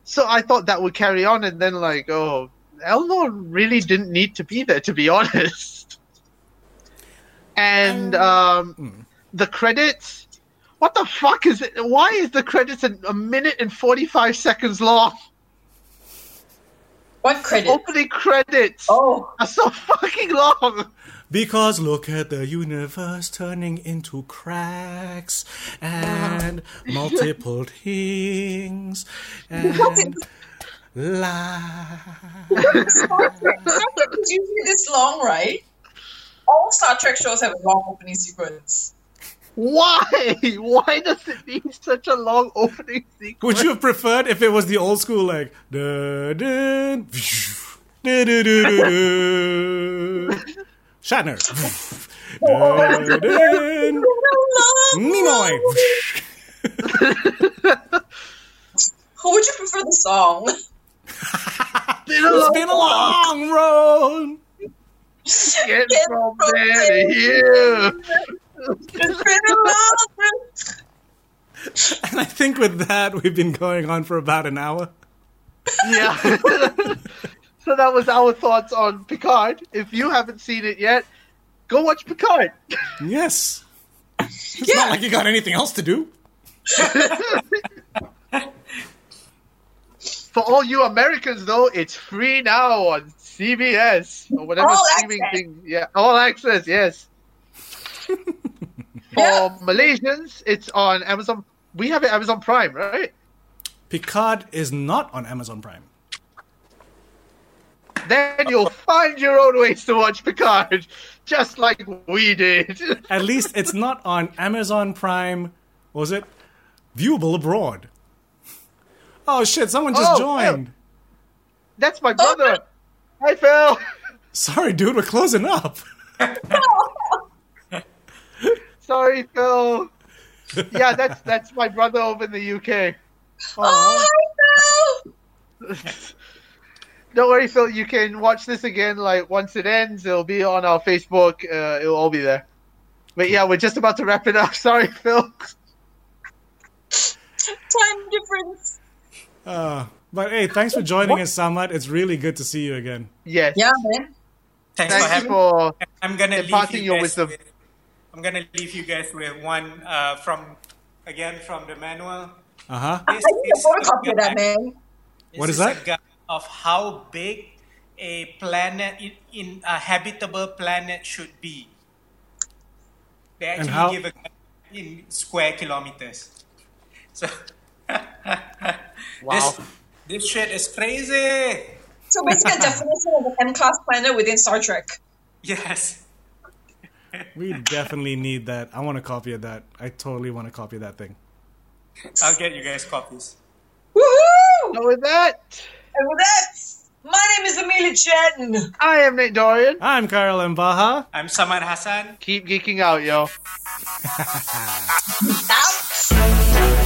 So I thought that would carry on, and then like oh, Elnor really didn't need to be there to be honest. And um, the credits. What the fuck is it? Why is the credits a, a minute and forty five seconds long? what credit? Opening credits Oh, are so fucking long. Because look at the universe turning into cracks and multiple things and la. Star Trek. Star Trek is usually this long, right? All Star Trek shows have a long opening sequence. Why? Why does it need such a long opening sequence? Would you have preferred if it was the old school like da da da da da da Shatner oh, da da Nimoy Who would you prefer the song? It's been a long road Get Get from from there there. to here. It's been a long road. and I think with that we've been going on for about an hour. Yeah. so that was our thoughts on Picard. If you haven't seen it yet, go watch Picard. Yes. It's Yeah. not like you got anything else to do. For all you Americans, though, it's free now on CBS or whatever All streaming access. thing. Yeah, all access. Yes. For Yeah. Malaysians, it's on Amazon. We have it Amazon Prime, right? Picard is not on Amazon Prime. Then you'll find your own ways to watch Picard, just like we did. At least it's not on Amazon Prime. what Was it viewable abroad? Oh shit! Someone just Oh, joined. That's my brother. Oh, Hi, Phil. Sorry, dude. We're closing up. Sorry, Phil. Yeah, that's that's my brother over in the UK. Oh, no. Don't worry, Phil. You can watch this again. Like once it ends, it'll be on our Facebook. Uh, it'll all be there. But yeah, we're just about to wrap it up. Sorry, Phil. Time difference. Uh, but hey, thanks for joining us, Samad. It's really good to see you again. Yes. Yeah, man. Thanks for having for. I'm gonna imparting leave you your guys wisdom. With, I'm gonna leave you guys with one uh, from again from the manual. Uh huh. This I need a is photocopy of that, man. this What is that? A guide of how big a planet in, in a habitable planet should be. They actually how- give a guide in square kilometers. So Wow. this this shit is crazy. So basically, a definition of an M-class planet within Star Trek. Yes. We definitely need that. I want a copy of that. I totally want a copy of that thing. I'll get you guys copies. Woohoo! So with that, And with that, my name is Amelia Chen. I am Nate Dorian. I'm Carl Mbaha. I'm Samad Hassan. Keep geeking out, yo. Out.